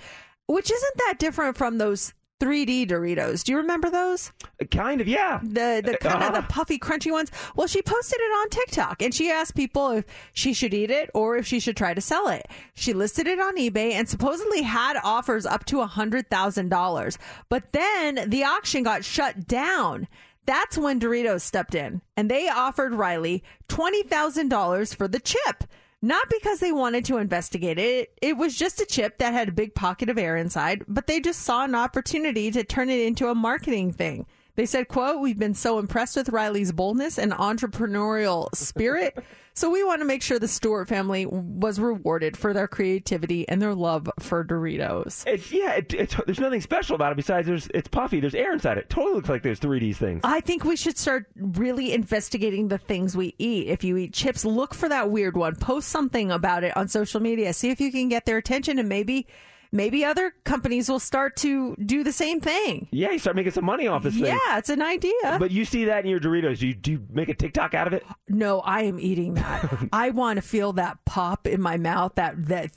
which isn't that different from those 3D Doritos. Do you remember those? kind of, yeah. the the kind of Uh-huh. the puffy crunchy ones. Well, she posted it on TikTok and she asked people if she should eat it or if she should try to sell it. She listed it on eBay and supposedly had offers up to a hundred thousand dollars. But then the auction got shut down. That's when Doritos stepped in and they offered Riley twenty thousand dollars for the chip. Not because they wanted to investigate it. It was just a chip that had a big pocket of air inside, but they just saw an opportunity to turn it into a marketing thing. They said, quote, we've been so impressed with Riley's boldness and entrepreneurial spirit. So we want to make sure the Stewart family was rewarded for their creativity and their love for Doritos. It's, yeah, it, it's, there's nothing special about it besides there's it's puffy. There's air inside it. Totally looks like there's 3D things. I think we should start really investigating the things we eat. If you eat chips, look for that weird one. Post something about it on social media. See if you can get their attention and maybe maybe other companies will start to do the same thing. Yeah, you start making some money off this thing. Yeah, it's an idea. But you see that in your Doritos. Do you, do you make a TikTok out of it? No, I am eating that. (laughs) I want to feel that pop in my mouth that that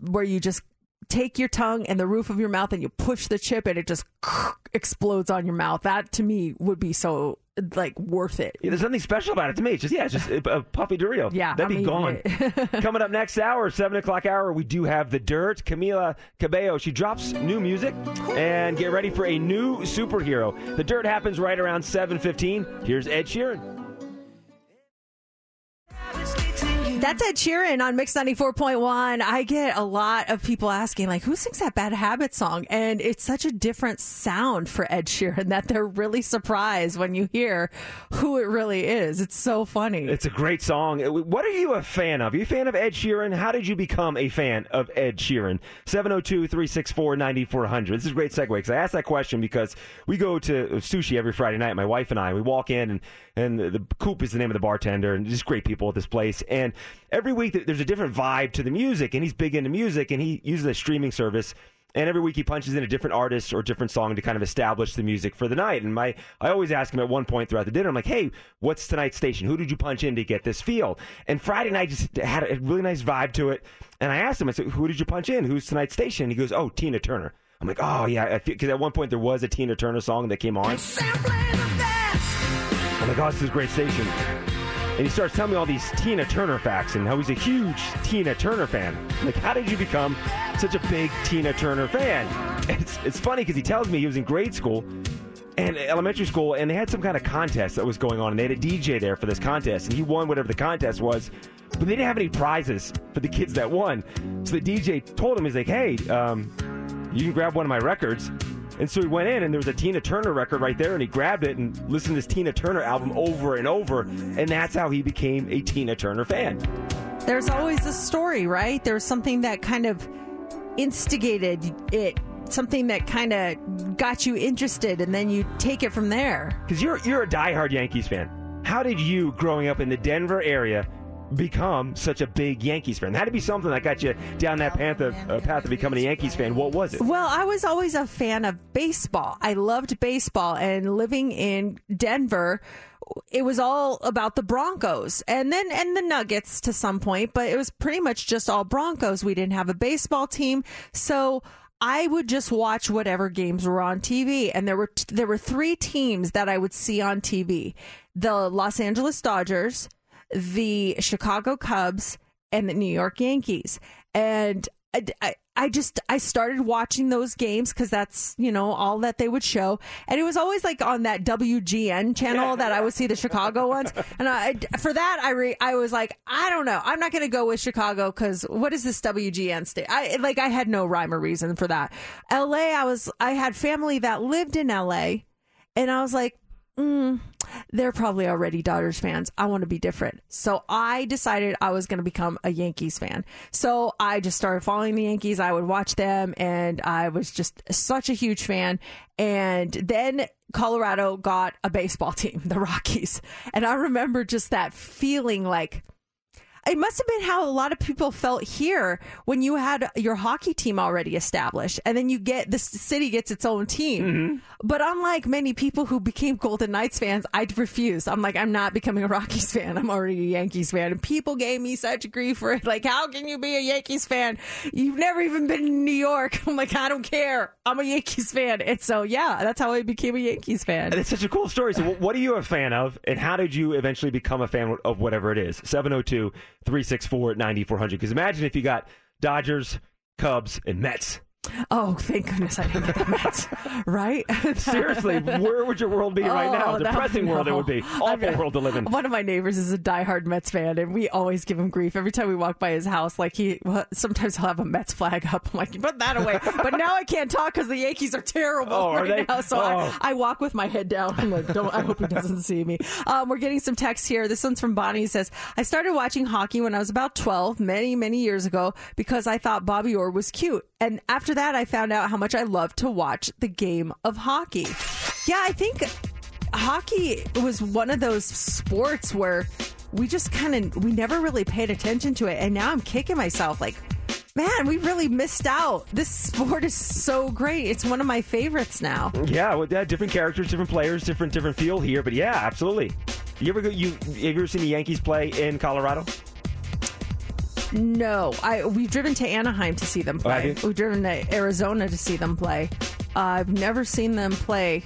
where you just take your tongue and the roof of your mouth and you push the chip and it just (laughs) explodes on your mouth. That to me would be so like worth it. Yeah, there's nothing special about it to me. It's just yeah, it's just a, a puffy Dorito. Yeah, that'd I'm be gone. (laughs) Coming up next hour, seven o'clock hour, we do have the dirt. Camila Cabello, she drops new music, and get ready for a new superhero. The dirt happens right around seven fifteen. Here's Ed Sheeran. That's Ed Sheeran on Mix 94.1. I get a lot of people asking, like, who sings that Bad Habit song? And it's such a different sound for Ed Sheeran (laughs) that they're really surprised when you hear who it really is. It's so funny. It's a great song. Uh, What are you a fan of? Are you a fan of Ed Sheeran? How did you become a fan of Ed Sheeran? 702 364 9400. This is a great segue because I asked that question because we go to sushi every Friday night, my wife and I. We walk in, and, and the, the Coop is the name of the bartender, and just great people at this place. And every week there's a different vibe to the music, and he's big into music, and he uses a streaming service And every week he punches in a different artist or different song to kind of establish the music for the night. And my, I always ask him at one point throughout the dinner, I'm like, hey, what's tonight's station? Who did you punch in to get this feel? And Friday night just had a really nice vibe to it. And I asked him, I said, who did you punch in? Who's tonight's station? He goes, oh, Tina Turner. I'm like, oh yeah, because at one point there was a Tina Turner song that came on. I'm like, oh, this is a great station. And he starts telling me all these Tina Turner facts and how he's a huge Tina Turner fan. Like, how did you become such a big Tina Turner fan? (laughs) It's, it's funny because he tells me he was in grade school and elementary school, and they had some kind of contest that was going on, and they had a DJ there for this contest, and he won whatever the contest was, but they didn't have any prizes for the kids that won. So the DJ told him, he's like, hey, um, you can grab one of my records. And so he went in, and there was a Tina Turner record right there, and he grabbed it and listened to this Tina Turner album over and over, and that's how he became a Tina Turner fan. There's always a story, right? There's something that kind of instigated it, something that kind of got you interested, and then you take it from there. Because you're you're a diehard Yankees fan. How did you, growing up in the Denver area, become such a big Yankees fan? Had to be something that got you down that path of, uh, path of becoming a Yankees fan. What was it? Well, I was always a fan of baseball. I loved baseball, and living in Denver, it was all about the Broncos, and then and the Nuggets to some point, but it was pretty much just all Broncos. We didn't have a baseball team, so. I would just watch whatever games were on TV, and there were there were three teams that I would see on TV: the Los Angeles Dodgers, the Chicago Cubs and the New York Yankees. And I, I, I just I started watching those games because that's you know all that they would show, and it was always like on that WGN channel that I would see the Chicago ones, and I for that I re, I was like I don't know I'm not going to go with Chicago because what is this WGN state? I like I had no rhyme or reason for that. L.A. I was I had family that lived in L.A. and I was like mm, they're probably already Dodgers fans. I want to be different. So I decided I was going to become a Yankees fan. So I just started following the Yankees. I would watch them and I was just such a huge fan. And then Colorado got a baseball (laughs) team, the Rockies. And I remember just that feeling like, it must have been how a lot of people felt here when you had your hockey team already established and then you get this city gets its own team. Mm-hmm. But unlike many people who became Golden Knights fans, I refused. I'm like, I'm not becoming a Rockies fan. I'm already a Yankees fan. And people gave me such grief for it. Like, how can you be a Yankees fan? You've never even been in New York. (laughs) I'm like, I don't care. I'm a Yankees fan. And so, yeah, that's how I became a Yankees fan. And it's such a cool story. So, what are you a fan of, and how did you eventually become a fan of whatever it is? 702 364 9400. Because imagine if you got Dodgers, Cubs, and Mets. Oh, thank goodness I didn't get the Mets. (laughs) right? (laughs) Seriously, where would your world be right now? Oh, Depressing world it would be. I Awful mean, world to live in. One of my neighbors is a diehard Mets fan, and we always give him grief every time we walk by his house. Like he, well, sometimes he'll have a Mets flag up. I'm like, put that away. (laughs) but now I can't talk because the Yankees are terrible Oh, are right they? now. So Oh. I, I walk with my head down. I'm like, don't. I hope he doesn't see me. Um, we're getting some text here. This one's from Bonnie. It says, I started watching hockey when I was about 12, many many years ago, because I thought Bobby Orr was cute, and after that, I found out how much I love to watch the game of hockey. Yeah, I think hockey was one of those sports where we just kind of we never really paid attention to it and now i'm kicking myself like man we really missed out this sport is so great it's one of my favorites now Yeah, well, yeah, different characters, different players, different different feel here. But yeah, absolutely. You ever go? You you ever seen the Yankees play in Colorado? No i we've driven to anaheim to see them Oh, play you? we've driven to arizona to see them play uh, i've never seen them play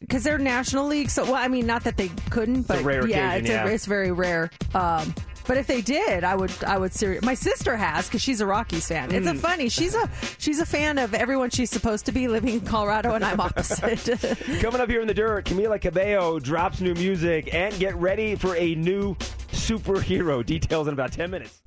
because they're national league so well i mean not that they couldn't but yeah, it's, yeah. A, it's very rare um but if they did, I would, I would. Seri- my sister has because she's a Rockies fan. It's a Mm. funny. She's a, she's a fan of everyone she's supposed to be living in Colorado, and I'm opposite. (laughs) (laughs) Coming up here in the dirt, Camila Cabello drops new music and get ready for a new superhero. Details in about 10 minutes.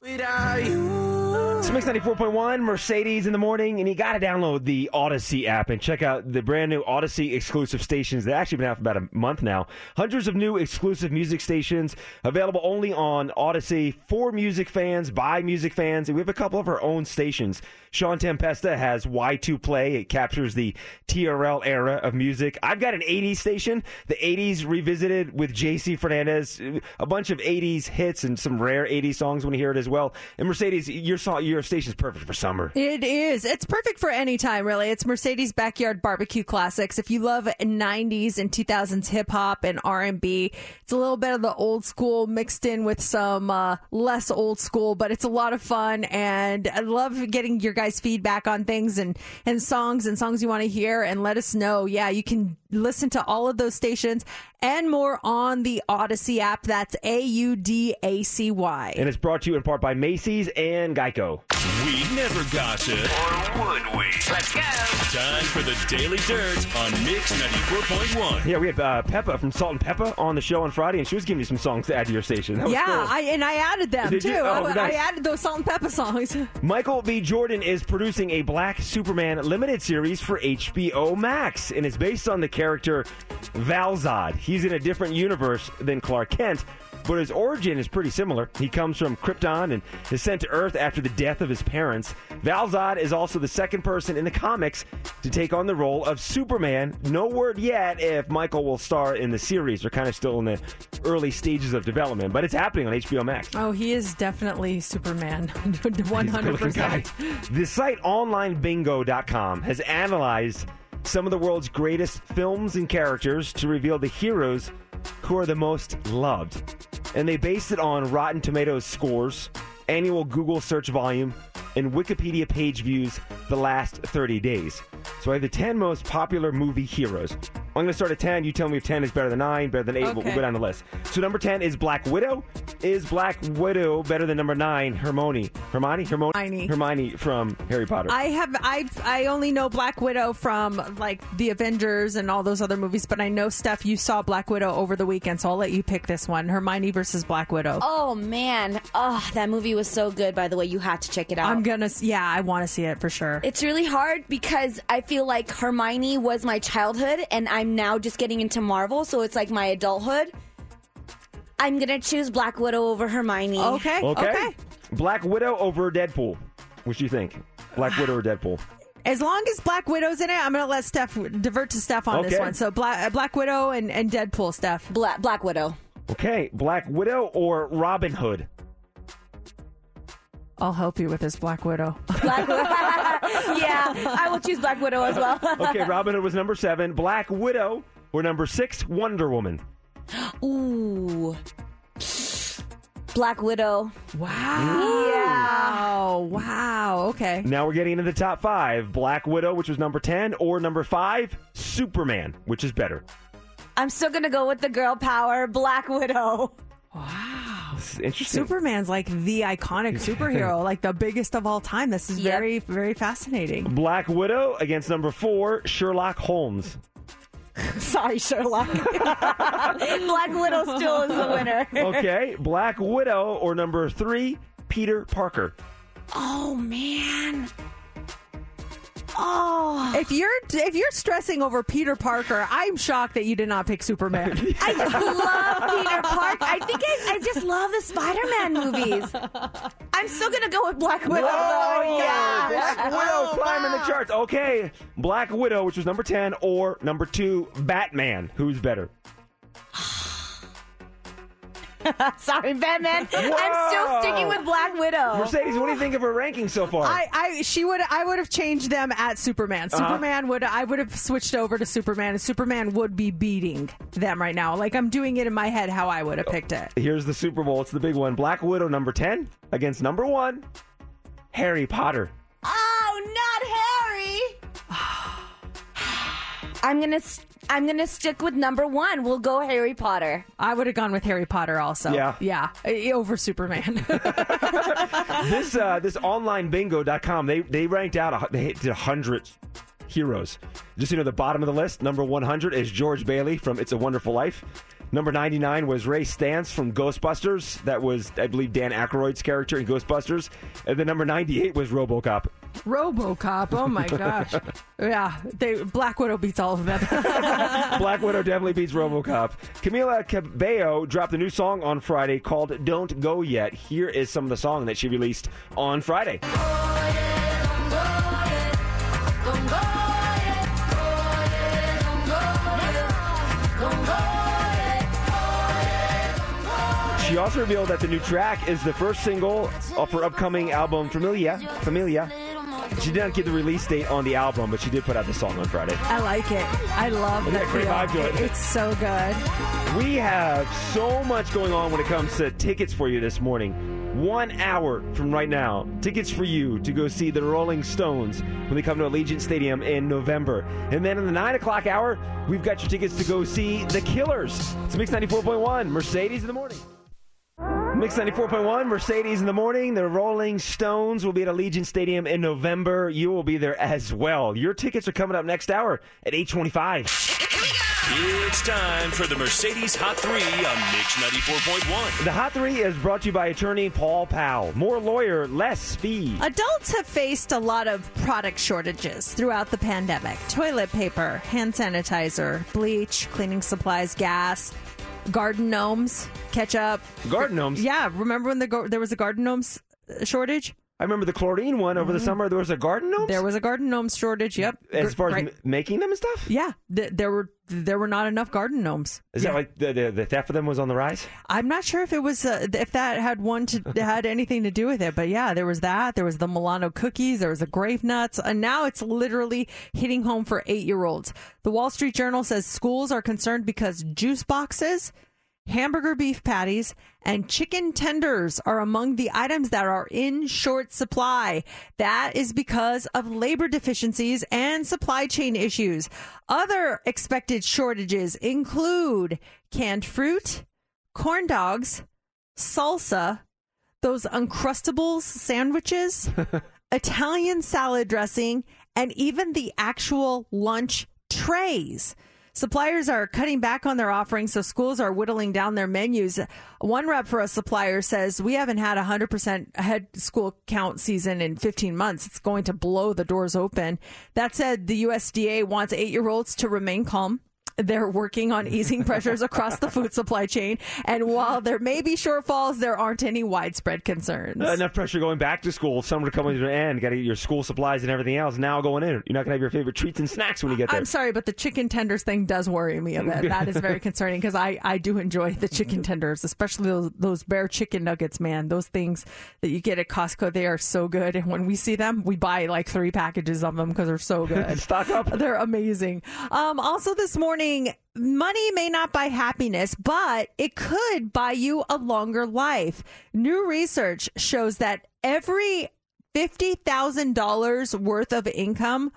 Without you. It's Mix 94.1, Mercedes in the morning, and you got to download the Audacy app and check out the brand new Audacy exclusive stations. They've actually been out for about a month now. Hundreds of new exclusive music stations available only on Audacy for music fans, by music fans, and we have a couple of our own stations. Sean Tempesta has Y2 Play. It captures the TRL era of music. I've got an 80s station, the 80s revisited with JC Fernandez, a bunch of 80s hits and some rare 80s songs when you hear it as well. And Mercedes, your song, your station's perfect for summer. It is. It's perfect for any time, really. It's Mercedes Backyard Barbecue Classics. If you love 90s and 2000s hip hop and R&B, it's a little bit of the old school mixed in with some uh, less old school, but it's a lot of fun. And I love getting your guys' feedback on things and, and songs and songs you want to hear and let us know. Yeah, you can listen to all of those stations and more on the Audacy app. That's A U D A C Y. And it's brought to you in part by Macy's and Geico. We never gossip. Or would we? Let's go. Time for the Daily Dirt on Mix 94.1. Yeah, we had uh, Pepa from Salt-N-Pepa on the show on Friday, and she was giving you some songs to add to your station. That was Yeah, cool. I, and I added them Did too. you? Oh, I, nice. I added those salt and pepper songs. (laughs) Michael B. Jordan is producing a Black Superman limited series for HBO Max, and it's based on the character Val-Zod. He's in a different universe than Clark Kent, but his origin is pretty similar. He comes from Krypton and is sent to Earth after the death of his parents. Val-Zod is also the second person in the comics to take on the role of Superman. No word yet if Michael will star in the series. They're kind of still in the early stages of development, but it's happening on HBO Max. Oh, he is definitely Superman. 100%. good-looking guy. The site onlinebingo.com has analyzed some of the world's greatest films and characters to reveal the heroes who are the most loved. And they based it on Rotten Tomatoes scores, annual Google search volume, and Wikipedia page views the last 30 days. So I have the 10 most popular movie heroes. I'm going to start at 10. You tell me if 10 is better than 9, better than 8. We'll, we'll go down the list. So number 10 is Black Widow. Is Black Widow better than number 9, Hermione? Hermione? Hermione? Hermione. Hermione from Harry Potter. I have I I only know Black Widow from like the Avengers and all those other movies, but I know Steph, you saw Black Widow over the weekend, so I'll let you pick this one: Hermione versus Black Widow. Oh man, oh that movie was so good. By the way, you have to check it out. I'm gonna, yeah, I want to see it for sure. It's really hard because I feel like Hermione was my childhood and I'm now just getting into Marvel, so it's like my adulthood. I'm gonna choose Black Widow over Hermione. okay, okay. okay. Black Widow over Deadpool. What do you think? Black Widow or Deadpool? As long as Black Widow's in it, I'm gonna let Steph divert to Steph on this one. So Black uh, Black Widow and, and Deadpool, Steph. Black Black Widow. Okay, Black Widow or Robin Hood? I'll help you with this Black Widow. (laughs) Black Widow. (laughs) yeah, I will choose Black Widow as well. (laughs) Okay, Robin Hood was number seven. Black Widow or number six, Wonder Woman. Ooh. Black Widow. Wow. Yeah. Wow. Okay. Now we're getting into the top five. Black Widow, which was number 10, or number five, Superman, which is better. I'm still gonna go with the girl power, Black Widow. This is interesting. Superman's like the iconic (laughs) superhero, like the biggest of all time. This is Yep. very, very fascinating. Black Widow against number four, Sherlock Holmes. (laughs) Sorry, Sherlock. (laughs) Black Widow still is the winner. Okay, Black Widow or number three, Peter Parker. Oh man. Oh. If you're if you're stressing over Peter Parker, I'm shocked that you did not pick Superman. (laughs) I just love Peter Parker. I think I, I just love the Spider-Man movies. I'm still gonna go with Black Widow. though. yeah. Black Widow climbing the charts. Okay, Black Widow, which was number 10, or number two, Batman. Who's better? (laughs) Sorry, Batman. I'm still sticking with Black Widow. Mercedes, what do you think of her ranking so far? I, I she would I would have changed them at Superman. Uh-huh. Superman would I would have switched over to Superman and Superman would be beating them right now. Like I'm doing it in my head how I would have picked it. Here's the Super Bowl. It's the big one. Black Widow, number 10, against number one, Harry Potter. Oh, not Harry. (sighs) I'm gonna s- I'm gonna stick with number one. We'll go Harry Potter. I would have gone with Harry Potter also. Yeah. Yeah. Over Superman. (laughs) (laughs) this uh, this online bingo.com they they ranked out a, they did 100 heroes just you know the bottom of the list number 100 is george bailey from it's a wonderful life number 99 was ray Stantz from ghostbusters that was i believe dan Aykroyd's character in ghostbusters and then number 98 was robocop RoboCop. Oh my gosh. yeah. They Black Widow beats all of them. (laughs) black widow definitely beats robocop camila cabello dropped a new song on friday called don't go yet here is some of the song that she released on friday She also revealed that the new track is the first single of her upcoming album Familia. Familia. She did not give the release date on the album, but she did put out the song on Friday. I like it. I love that great vibe to it? It's so good. We have so much going on when it comes to tickets for you this morning. One hour from right now, tickets for you to go see the Rolling Stones when they come to Allegiant Stadium in November. And then in the 9 o'clock hour, we've got your tickets to go see the Killers. It's Mix 94.1, Mercedes in the morning. Mix 94.1, Mercedes in the morning. The Rolling Stones will be at Allegiant Stadium in November. You will be there as well. Your tickets are coming up next hour at 825. It's time for the Mercedes Hot 3 on Mix 94.1. The Hot Three is brought to you by attorney Paul Powell. More lawyer, less fee. Adults have faced a lot of product shortages throughout the pandemic toilet paper, hand sanitizer, bleach, cleaning supplies, gas, garden gnomes, ketchup. Garden gnomes? Yeah, remember when the there was a garden gnomes uh, shortage? I remember the chlorine one over the summer. There was a garden gnome. There was a garden gnome shortage. Yep. as far as Great. m- making them and stuff. yeah, th- there were there were not enough garden gnomes. Is that like the, the the theft of them was on the rise? I'm not sure if it was uh, if that had one to (laughs) had anything to do with it, but yeah, there was that. There was the Milano cookies. There was the Grape-Nuts, and now it's literally hitting home for eight year olds. The Wall Street Journal says schools are concerned because juice boxes, hamburger beef patties, and chicken tenders are among the items that are in short supply. That is because of labor deficiencies and supply chain issues. Other expected shortages include canned fruit, corn dogs, salsa, those Uncrustables sandwiches, (laughs) Italian salad dressing, and even the actual lunch trays. Suppliers are cutting back on their offerings, so schools are whittling down their menus. One rep for a supplier says, We haven't had a 100% head school count season in 15 months. It's going to blow the doors open. That said, the USDA wants eight year olds to remain calm. They're working on easing pressures across the food supply chain. And while there may be shortfalls, there aren't any widespread concerns. Uh, enough pressure going back to school. Summer coming to an end. Got to get your school supplies and everything else. Now going in, you're not gonna have your favorite treats and snacks when you get there. I'm sorry, but the chicken tenders thing does worry me a bit. That is very concerning because I, I do enjoy the chicken tenders, especially those, those bear chicken nuggets, man. Those things that you get at Costco, they are so good. And when we see them, we buy like three packages of them because they're so (laughs) good. Stock up. They're amazing. Um, also, this morning, money may not buy happiness, but it could buy you a longer life. New research shows that every $50,000 worth of income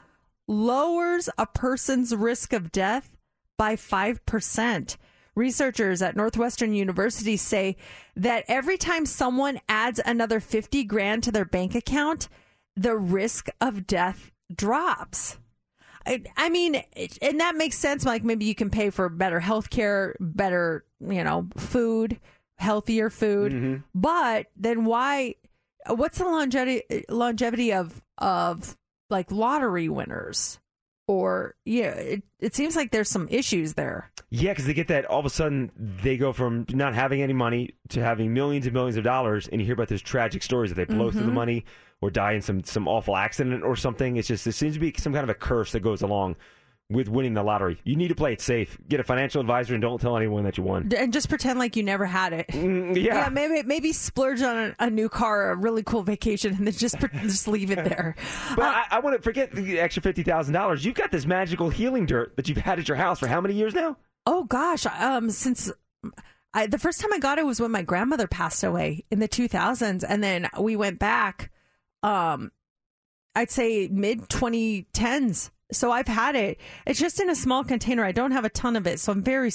lowers a person's risk of death by 5%. Researchers at Northwestern University say that every time someone adds another 50 grand to their bank account, the risk of death drops. I, I mean, it- and that makes sense. Like maybe you can pay for better health care, better, you know, food, healthier food. Mm-hmm. But then why? What's the longevity longevity of of like lottery winners? Or yeah, it, it seems like there's some issues there. Yeah, because they get that all of a sudden they go from not having any money to having millions and millions of dollars, and you hear about those tragic stories that they blow through Mm-hmm. the money or die in some some awful accident or something. It's just it seems to be some kind of a curse that goes along with winning the lottery. You need to play it safe. Get a financial advisor and don't tell anyone that you won. and just pretend like you never had it. Mm, yeah. maybe maybe splurge on a, a new car, or a really cool vacation, and then just just leave it there. (laughs) But I, I want to forget the extra fifty thousand dollars. You've got this magical healing dirt that you've had at your house for how many years now? Oh gosh, um, since I, the first time I got it was when my grandmother passed away in the 2000s, and then we went back. Um, I'd say mid 2010s. So I've had it. It's just in a small container. I don't have a ton of it, so I'm very,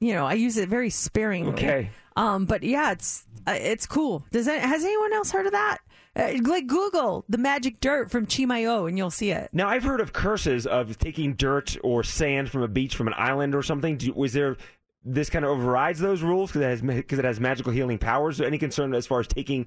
you know, I use it very sparingly. Okay. Um, but yeah, it's uh, it's cool. Does it, has anyone else heard of that? Uh, like Google the magic dirt from Chimayo, and you'll see it. Now I've heard of curses of taking dirt or sand from a beach from an island or something. Do, was there this kind of overrides those rules because it has because it has magical healing powers? Any concern as far as taking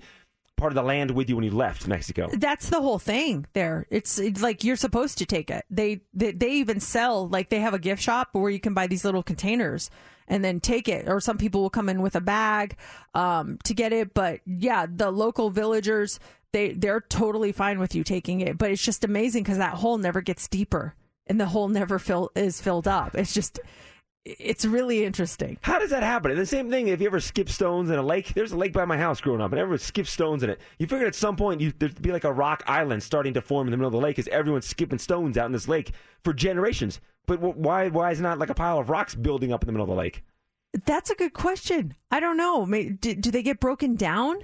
part of the land with you when you left Mexico? That's the whole thing there. It's, it's like you're supposed to take it. They, they they even sell like they have a gift shop where you can buy these little containers and then take it. Or some people will come in with a bag um, to get it. But yeah, the local villagers they they're totally fine with you taking it. But it's just amazing because that hole never gets deeper and the hole never fill is filled up. It's just it's really interesting. How does that happen? And the same thing if you ever skip stones in a lake. There's a lake by my house growing up, and everyone skips stones in it. You figured at some point you, there'd be like a rock island starting to form in the middle of the lake because everyone's skipping stones out in this lake for generations. But wh- why why is it not like a pile of rocks building up in the middle of the lake? That's a good question. I don't know. May- Do, do they get broken down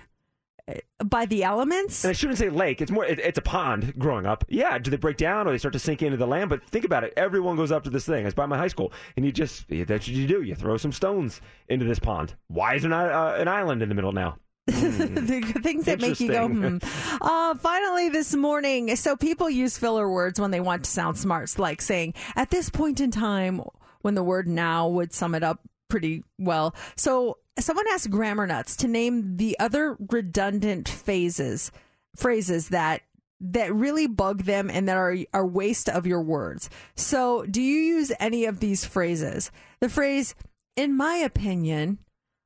by the elements? And I shouldn't say lake. It's more. It, it's a pond. Growing up, yeah. Do they break down or they start to sink into the land? But think about it. Everyone goes up to this thing. It's by my high school, and you just that's what you do. You throw some stones into this pond. Why is there not uh, an island in the middle now? (laughs) the things that make you go, hmm. Uh, finally, this morning, so people use filler words when they want to sound smart, like saying, at this point in time, when the word now would sum it up pretty well. So someone asked Grammar Nuts to name the other redundant phases, phrases that that really bug them and that are are waste of your words. So, do you use any of these phrases? The phrase in my opinion,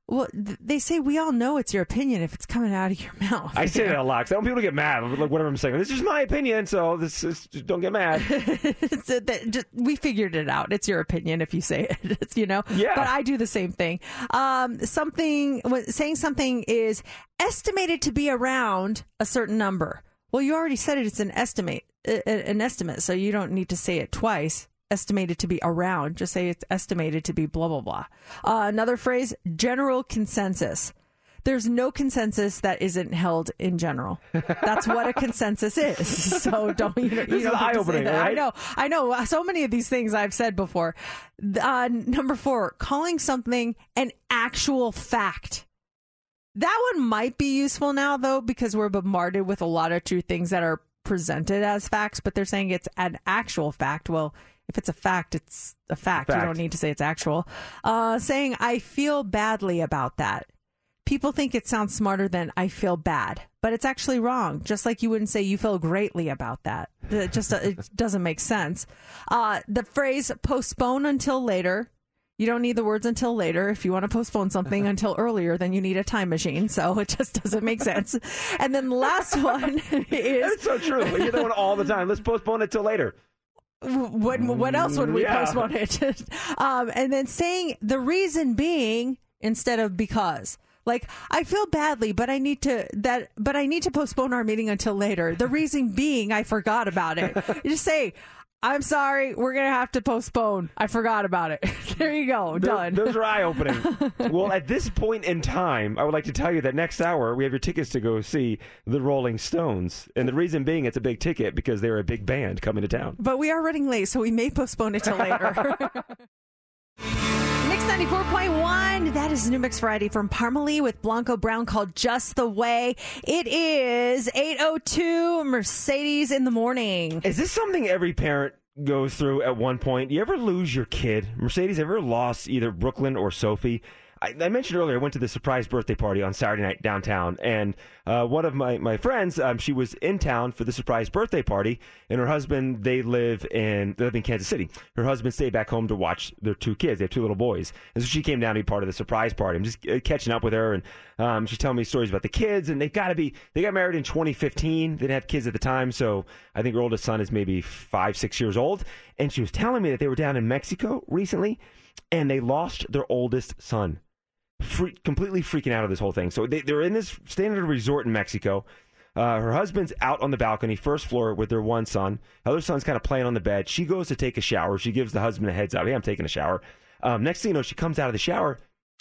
well, th- they say we all know it's your opinion if it's coming out of your (laughs) mouth. I say that a lot 'cause I want people to get mad. Like whatever I'm saying. This is my opinion, so this is just don't get mad. (laughs) A- that- just- we figured it out. It's your opinion if you say it, (laughs) It's, you know. Yeah. But I do the same thing. Um, something saying something is estimated to be around a certain number. Well, you already said it. It's an estimate, an estimate, so you don't need to say it twice. Estimated to be around. Just say it's estimated to be blah blah blah. Uh, another phrase: general consensus. There's no consensus that isn't held in general. That's what a consensus is. (laughs) So don't you, know, you This is don't have eye-opening, that. I know, I know. So many of these things I've said before. Uh, number four, calling something an actual fact. That one might be useful now, though, because we're bombarded with a lot of true things that are presented as facts, but they're saying it's an actual fact. Well, if it's a fact, it's a fact. You don't need to say it's actual. Uh, saying, I feel badly about that. People think it sounds smarter than I feel bad, but it's actually wrong. Just like you wouldn't say you feel greatly about that. It just it (laughs) doesn't make sense. Uh, the phrase postpone until later. You don't need the words until later. If you want to postpone something (laughs) until earlier, then you need a time machine. So it just doesn't make sense. And then the last (laughs) one is That's so true. You hear that one all the time. Let's postpone it till later. What what else would we Yeah. postpone it? (laughs) um, and then saying the reason being instead of because. Like I feel badly, but I need to that, but I need to postpone our meeting until later. The reason being, I forgot about it. (laughs) You just say, "I'm sorry, we're gonna have to postpone. I forgot about it." (laughs) there you go, done. Those are eye opening. (laughs) well, at this point in time, I would like to tell you that next hour we have your tickets to go see the Rolling Stones. And the reason being it's a big ticket because they're a big band coming to town. But we are running late, so we may postpone it till later. (laughs) Mix 94.1. That is New Mix Variety from Parmalee with Blanco Brown called Just the Way. It is 8.02 Mercedes in the morning. Is this something every parent goes through at one point? You ever lose your kid? Mercedes ever lost either Brooklyn or Sophie? I, I mentioned earlier I went to the surprise birthday party on Saturday night downtown, and uh, one of my my friends, um, she was in town for the surprise birthday party, and her husband they live in they live in Kansas City. Her husband stayed back home to watch their two kids. They have two little boys, and so she came down to be part of the surprise party. I'm just uh, catching up with her, and um, she's telling me stories about the kids, and they've got to be they got married in 2015. They didn't have kids at the time, so I think her oldest son is maybe five six years old, and she was telling me that they were down in Mexico recently, and they lost their oldest son free, completely freaking out of this whole thing. So they, they're in this standard resort in Mexico. Uh, her husband's out on the balcony, first floor, with their one son. Other son's kind of playing on the bed. She goes to take a shower. She gives the husband a heads up. Hey, I'm taking a shower. Um, next thing you know, she comes out of the shower,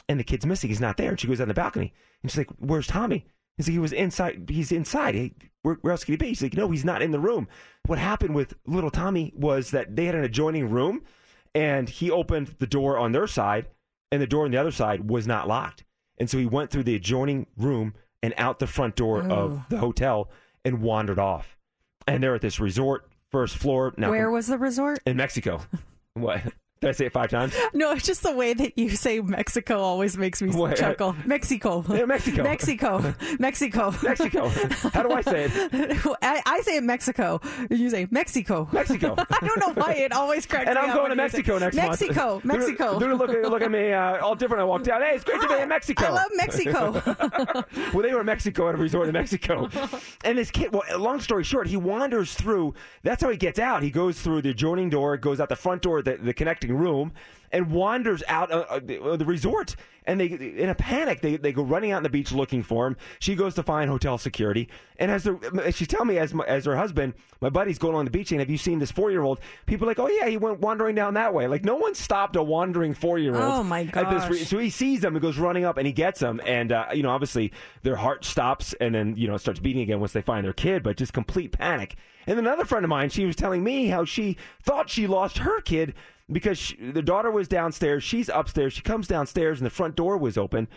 and the kid's missing. He's not there. And she goes on the balcony, and she's like, "Where's Tommy?" He's like, "He was inside. He's inside. Hey, where, where else could he be?" She's like, "No, he's not in the room." What happened with little Tommy was that they had an adjoining room, and he opened the door on their side, and the door on the other side was not locked. And so he went through the adjoining room and out the front door Oh. of the hotel and wandered off. And they're at this resort, first floor. Now, Where was the resort? in Mexico. (laughs) what? Did I say it five times? No, it's just the way that you say Mexico always makes me What? chuckle. Mexico. Yeah, Mexico. Mexico. (laughs) Mexico. Mexico. How do I say it? (laughs) I, I say Mexico. You say Mexico. Mexico. (laughs) I don't know why it always cracks And me And I'm going to when you say- Mexico next Mexico, month. Mexico. They're, they're looking, look at me uh, all different. I walked out. Hey, it's great to be in Mexico. I love Mexico. well, they were in Mexico at a resort in Mexico. And this kid, well, long story short, he wanders through. That's how he gets out. He goes through the adjoining door, goes out the front door, the, the connecting room, and wanders out uh, the resort. And they, in a panic, they, they go running out on the beach looking for him. She goes to find hotel security, and as the she's telling me as my, as her husband, my buddy's going on the beach, and "Have you seen this four year old?" People are like, "Oh yeah, he went wandering down that way." Like no one stopped a wandering four year old. Oh, my gosh. So he sees them and goes running up, and he gets them, and uh, you know obviously their heart stops, and then you know it starts beating again once they find their kid, but just complete panic. And another friend of mine, she was telling me how she thought she lost her kid because she, the daughter was downstairs, she's upstairs. She comes downstairs, and the front door was open.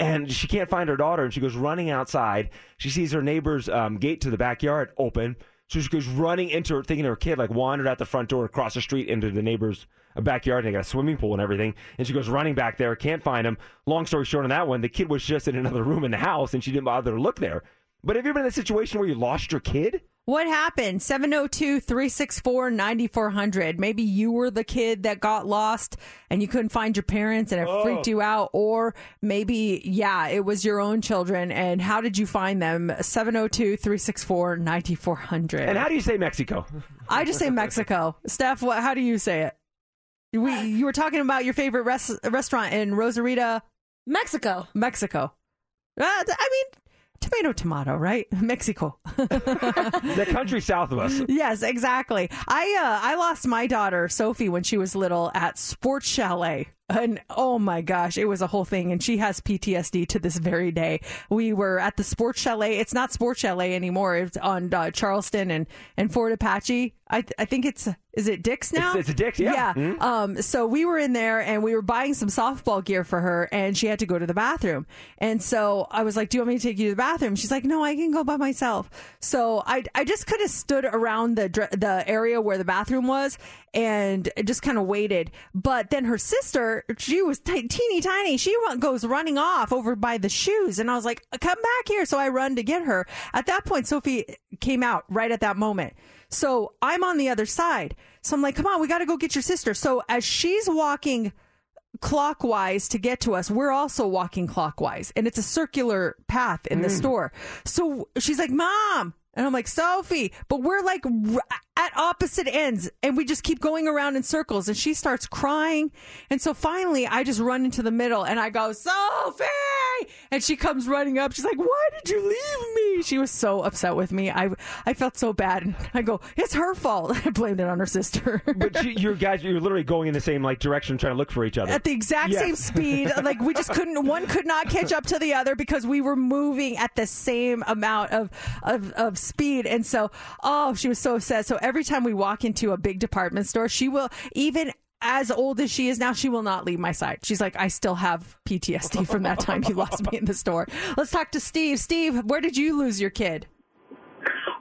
And she can't find her daughter, and she goes running outside. She sees her neighbor's um, gate to the backyard open, so she goes running into her, thinking her kid like wandered out the front door across the street into the neighbor's backyard. And they got a swimming pool and everything. And she goes running back there, can't find him. Long story short, on that one, the kid was just in another room in the house, and she didn't bother to look there. But have you ever been in a situation where you lost your kid? What happened? 702 364 9400. Maybe you were the kid that got lost and you couldn't find your parents and it Oh. freaked you out. Or maybe, yeah, it was your own children. And how did you find them? 702 364 9400. And how do you say Mexico? I just say Mexico. (laughs) Steph, what, how do you say it? We, you were talking about your favorite res- restaurant in Rosarito, Mexico. Mexico. Uh, I mean, tomato, tomato, right? (laughs) Mexico. (laughs) the country south of us. Yes, exactly. I uh, I lost my daughter Sophie when she was little at Sports Chalet. And oh my gosh, it was a whole thing. And she has PTSD to this very day. We were at the Sports Chalet. It's not Sports Chalet anymore. It's on uh, Charleston and, and Fort Apache. I, th- I think it's, is it Dick's now? It's- it's Dick's, yeah. Yeah. Mhm. Um, so we were in there and we were buying some softball gear for her and she had to go to the bathroom. And so I was like, do you want me to take you to the bathroom? She's like, no, I can go by myself. So I, I just could have stood around the, the area where the bathroom was and just kind of waited. But then her sister, she was t- teeny tiny. She run- goes running off over by the shoes. And I was like, come back here. So I run to get her. At that point, Sophie came out right at that moment. So I'm on the other side. So I'm like, come on, we got to go get your sister. So as she's walking clockwise to get to us, we're also walking clockwise. And it's a circular path in the mm. store. So she's like, Mom. And I'm like, Sophie, but we're like at opposite ends and we just keep going around in circles. And she starts crying. And so finally, I just run into the middle and I go, Sophie! And she comes running up. She's like, Why did you leave me? She was so upset with me. I, I felt so bad. And I go, It's her fault. (laughs) I blamed it on her sister. But you, you guys, you're literally going in the same like direction, trying to look for each other at the exact Yes. same speed. (laughs) Like we just couldn't. One could not catch up to the other because we were moving at the same amount of of, of speed. And so, oh, she was so upset. So every time we walk into a big department store, she will even. As old as she is now, she will not leave my side. She's like, I still have PTSD from that time you lost me in the store. Let's talk to Steve. Steve, where did you lose your kid?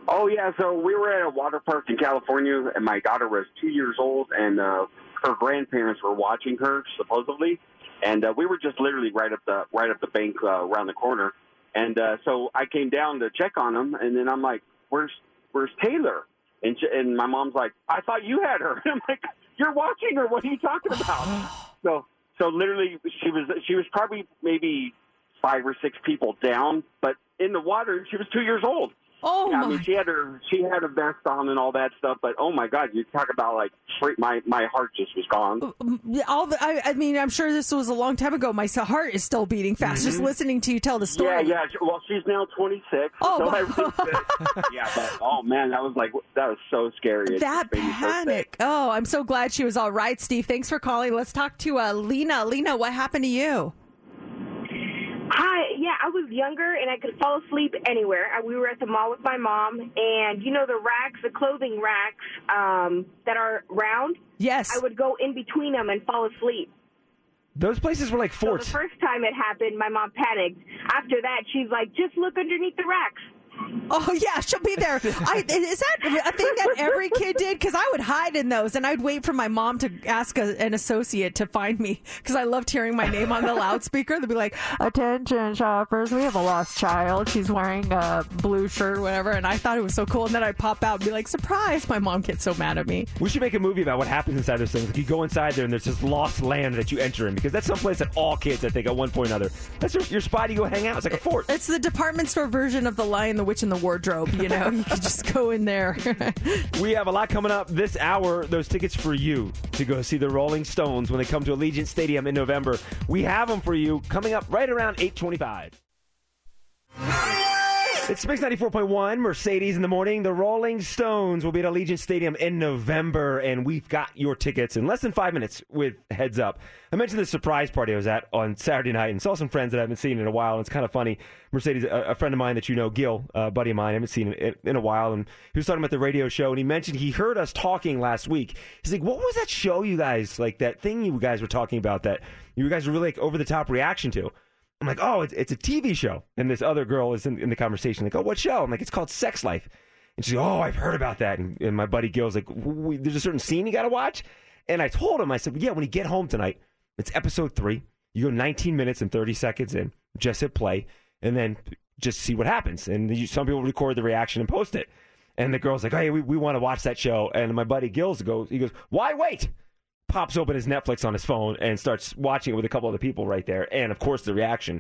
Oh yeah, so we were at a water park in California, and my daughter was two years old, and uh, her grandparents were watching her supposedly, and uh, we were just literally right up the right up the bank uh, around the corner, and uh, so I came down to check on them, and then I'm like, "Where's Where's Taylor?" And she, and my mom's like, "I thought you had her." (laughs) and I'm like, "You're watching her. What are you talking about?" (sighs) so so literally, she was she was probably maybe five or six people down, but in the water, and she was two years old. Oh yeah, I mean, she had her she had a vest on and all that stuff, but oh my god, you talk about like my my heart just was gone. All the, I, I mean, I'm sure this was a long time ago. My heart is still beating fast just Mhm. listening to you tell the story. Yeah, yeah. Well, she's now 26. Oh, so wow. I yeah, but oh man, that was like that was so scary. It that just made me so sick. panic. Oh, I'm so glad she was all right, Steve. Thanks for calling. Let's talk to uh, Lena. Lena, what happened to you? Hi, yeah, I was younger and I could fall asleep anywhere. We were at the mall with my mom, and you know the racks, the clothing racks um, that are round. Yes, I would go in between them and fall asleep. Those places were like So forts. the first time it happened, my mom panicked. After that, she's like, "Just look underneath the racks." Oh yeah, she'll be there. I, (laughs) is that a thing that every kid did? Because I would hide in those, and I'd wait for my mom to ask a, an associate to find me because I loved hearing my name on the loudspeaker. They'd be like, "Attention, shoppers, we have a lost child. She's wearing a blue shirt, or whatever." And I thought it was so cool. And then I'd pop out and be like, "Surprise!" My mom gets so mad at me. We should make a movie about what happens inside those things. Like you go inside there and there's this lost land that you enter in because that's someplace that all kids, I think, at one point or another, that's your, your spot. You go hang out. It's like a fort. It's the department store version of the Lion, the the Witch in the Wardrobe. You know, you could just go in there. (laughs) We have a lot coming up this hour. Those tickets for you to go see the Rolling Stones when they come to Allegiant Stadium in November. We have them for you coming up right around 825. It's Mix 94.1, Mercedes in the morning. The Rolling Stones will be at Allegiant Stadium in November, and we've got your tickets in less than five minutes with Heads Up. I mentioned the surprise party I was at on Saturday night and saw some friends that I haven't seen in a while, and it's kind of funny. Mercedes, a, a friend of mine that you know, Gil, a buddy of mine, I haven't seen in, in a while, and he was talking about the radio show, and he mentioned he heard us talking last week. He's like, what was that show you guys, like that thing you guys were talking about that you guys were really like over the top reaction to? I'm like, oh, it's, it's a TV show. And this other girl is in, in the conversation, like, oh, what show? I'm like, it's called Sex Life. And she's like, oh, I've heard about that. And, and my buddy Gil's like, "We- there's a certain scene you got to watch. And I told him, I said, yeah, when you get home tonight, it's episode three. You go 19 minutes and 30 seconds in, just hit play, and then just see what happens. And you, some people record the reaction and post it. And the girl's like, hey, we, we want to watch that show. And my buddy Gil's goes, he goes, why wait? Pops open his Netflix on his phone and starts watching it with a couple other people right there. And of course, the reaction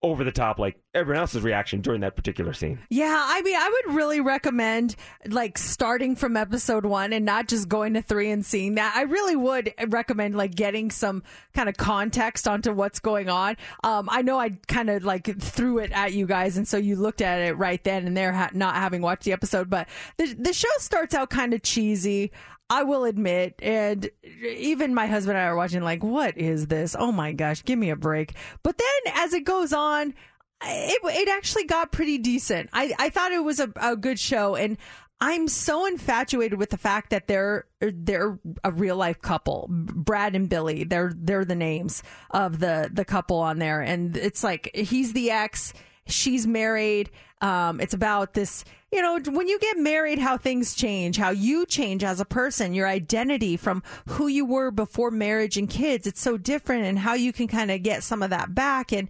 over the top, like everyone else's reaction during that particular scene. Yeah, I mean, I would really recommend like starting from episode one and not just going to three and seeing that. I really would recommend like getting some kind of context onto what's going on. Um, I know I kind of like threw it at you guys, and so you looked at it right then and there, ha- not having watched the episode. But the the show starts out kind of cheesy. I will admit, and even my husband and I are watching, like, what is this? Oh my gosh, give me a break. But then as it goes on, it, it actually got pretty decent. I, I thought it was a, a good show, and I'm so infatuated with the fact that they're they're a real life couple, Brad and Billie. They're they're the names of the the couple on there, and it's like he's the ex, she's married. Um, it's about this, you know, when you get married, how things change, how you change as a person, your identity from who you were before marriage and kids. It's so different, and how you can kind of get some of that back and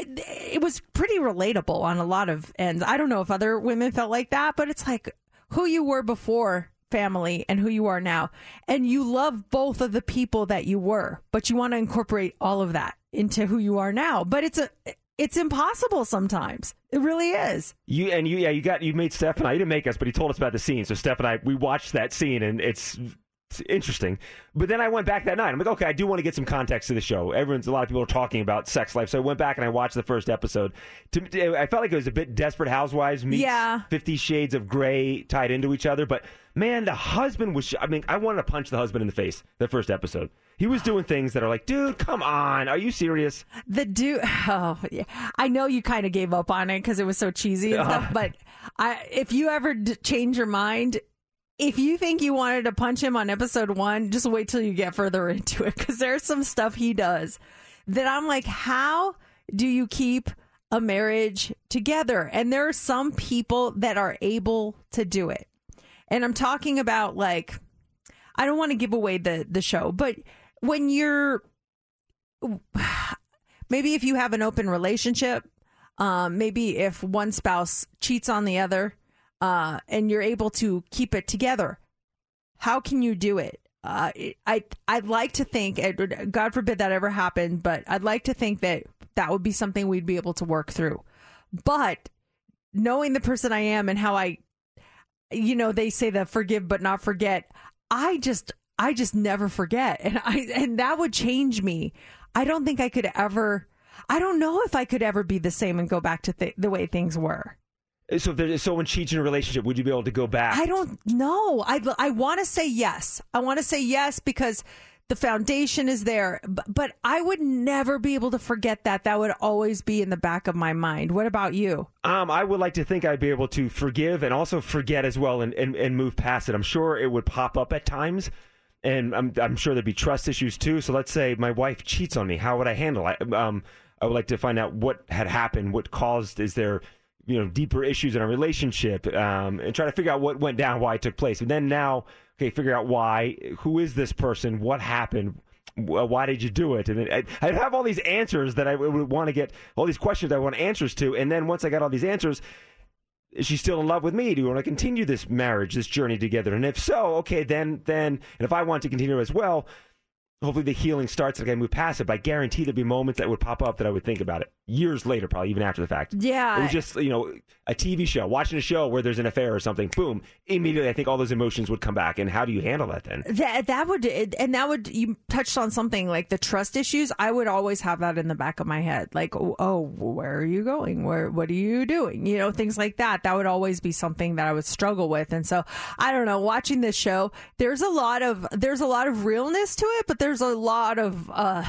it was pretty relatable on a lot of ends. I don't know if other women felt like that, but it's like who you were before family and who you are now. And you love both of the people that you were, but you want to incorporate all of that into who you are now. But it's a it's impossible sometimes. It really is. You and you, yeah, you got you made Steph and I. You didn't make us, but he told us about the scene. So Steph and I, we watched that scene, and it's. It's interesting, but then I went back that night. I'm like, okay, I do want to get some context to the show. Everyone's a lot of people are talking about sex life, so I went back and I watched the first episode. To, I felt like it was a bit Desperate Housewives meets Yeah. Fifty Shades of Grey tied into each other. But man, the husband was. I mean, I wanted to punch the husband in the face. The first episode, he was doing things that are like, dude, come on, are you serious? The dude, (laughs) oh, yeah. I know you kind of gave up on it because it was so cheesy and (laughs) stuff. But I, if you ever d- change your mind, if you think you wanted to punch him on episode one, just wait till you get further (laughs) into it because there's some stuff he does that I'm like, how do you keep a marriage together? And there are some people that are able to do it. And I'm talking about like, I don't want to give away the the show, but when you're (sighs) maybe if you have an open relationship, um, maybe if one spouse cheats on the other, uh, and you're able to keep it together, how can you do it? Uh, I I'd like to think, God forbid that ever happened, but I'd like to think that that would be something we'd be able to work through. But knowing the person I am and how I, you know, they say the forgive but not forget. I just I just never forget, and I and that would change me. I don't think I could ever. I don't know if I could ever be the same and go back to th- the way things were. So if there's someone cheats in a relationship, would you be able to go back? I don't know. I I want to say yes. I want to say yes because the foundation is there, but, but I would never be able to forget that. That would always be in the back of my mind. What about you? Um, I would like to think I'd be able to forgive and also forget as well and, and, and move past it. I'm sure it would pop up at times, and I'm, I'm sure there'd be trust issues too. So let's say my wife cheats on me. How would I handle it? Um, I would like to find out what had happened, what caused, is there, you know, deeper issues in our relationship, um, and try to figure out what went down, why it took place. And then now, okay, figure out why, who is this person, what happened, why did you do it? And I'd have all these answers that I would want to get, all these questions I want answers to. And then once I got all these answers, is she still in love with me? Do we want to continue this marriage, this journey together? And if so, okay, then, then, and if I want to continue as well, hopefully the healing starts and I can move past it. But I guarantee there'd be moments that would pop up that I would think about it years later, probably even after the fact. Yeah. It was just, you know, a TV show, watching a show where there's an affair or something, boom, immediately I think all those emotions would come back. And how do you handle that then? That that would and that would you touched on something like the trust issues. I would always have that in the back of my head, like oh, oh, where are you going? Where what are you doing? You know things like that. That would always be something that I would struggle with. And so I don't know. Watching this show, there's a lot of there's a lot of realness to it, but there's a lot of uh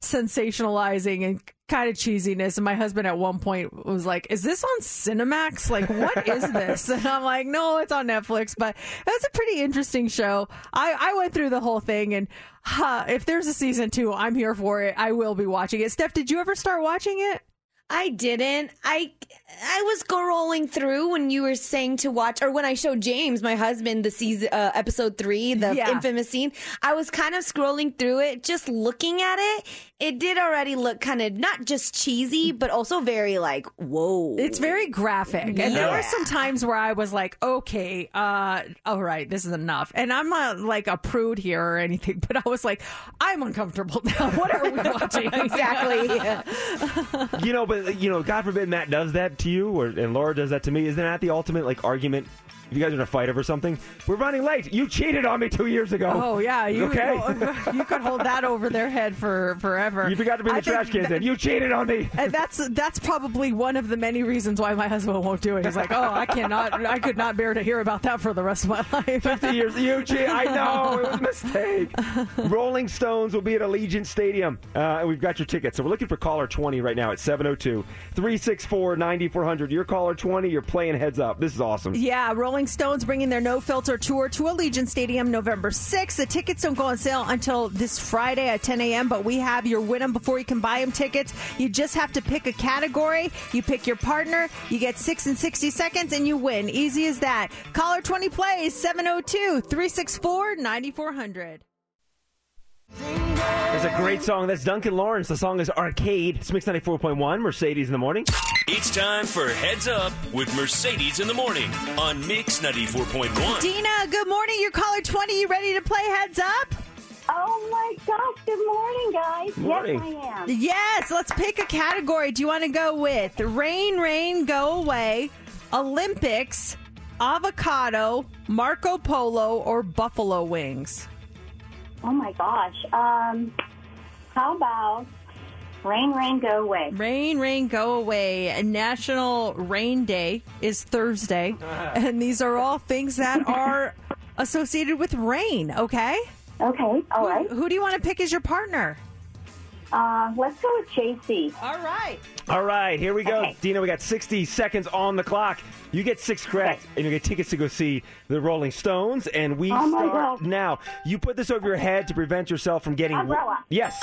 sensationalizing and kind of cheesiness. And my husband at one point was like, Is this on Cinemax? Like, what is (laughs) this? And I'm like, No, it's on Netflix. But it's a pretty interesting show. I, I went through the whole thing, and huh, if there's a season two, I'm here for it. I will be watching it. Steph, did you ever start watching it? I didn't. I I was scrolling through when you were saying to watch, or when I showed James, my husband, the season uh, episode three, the Yeah. infamous scene. I was kind of scrolling through it, just looking at it. It did already look kind of not just cheesy, but also very like whoa. It's very graphic. And there were some times where I was like, okay, uh, all right, this is enough. And I'm not like a prude here or anything, but I was like, I'm uncomfortable (laughs) now. What are we watching? exactly. (laughs) you know, but you know, God forbid Matt does that to you, or and Laura does that to me. Isn't that the ultimate like argument? If you guys are in a fight over something, we're running late. You cheated on me two years ago. Oh yeah, you okay? (laughs) you could hold that over their head for forever. You forgot to bring the I think trash cans that- in. You cheated on me. And (laughs) that's that's probably one of the many reasons why my husband won't do it. He's like, oh, I cannot, I could not bear to hear about that for the rest of my (laughs) life. 50 years. You cheated. I know. It was a mistake. Rolling Stones will be at Allegiant Stadium. Uh, and we've got your tickets. So we're looking for caller 20 right now at 702 364 9400. You're caller 20. You're playing heads up. This is awesome. Yeah, Rolling Stones bringing their No Filter tour to Allegiant Stadium November 6th. The tickets don't go on sale until this Friday at 10 a.m., but we have your win them before you can buy them tickets. You just have to pick a category. You pick your partner, you get 6 and 60 seconds, and you win. Easy as that. Caller 20 plays 702 364 9400. It's a great song. That's Duncan Lawrence. The song is Arcade. It's Mix 94.1, Mercedes in the morning. It's time for Heads Up with Mercedes in the Morning on Mix 94.1. Dina, good morning. You're caller 20. You ready to play Heads Up? Oh my gosh, good morning, guys. Morning. Yes, I am. Yes, let's pick a category. Do you want to go with Rain, Rain, Go Away, Olympics, Avocado, Marco Polo, or Buffalo Wings? Oh my gosh. Um, how about Rain, Rain, Go Away? Rain, Rain, Go Away. National Rain Day is Thursday. (laughs) and these are all things that are associated with rain, okay? Okay, all right. Who do you want to pick as your partner? Uh, let's go with JC. All right. All right, here we go. Okay. Dina, we got 60 seconds on the clock. You get six correct, and you get tickets to go see the Rolling Stones. And we Oh, start God. now. You put this over your head to prevent yourself from getting Umbrella. Yes.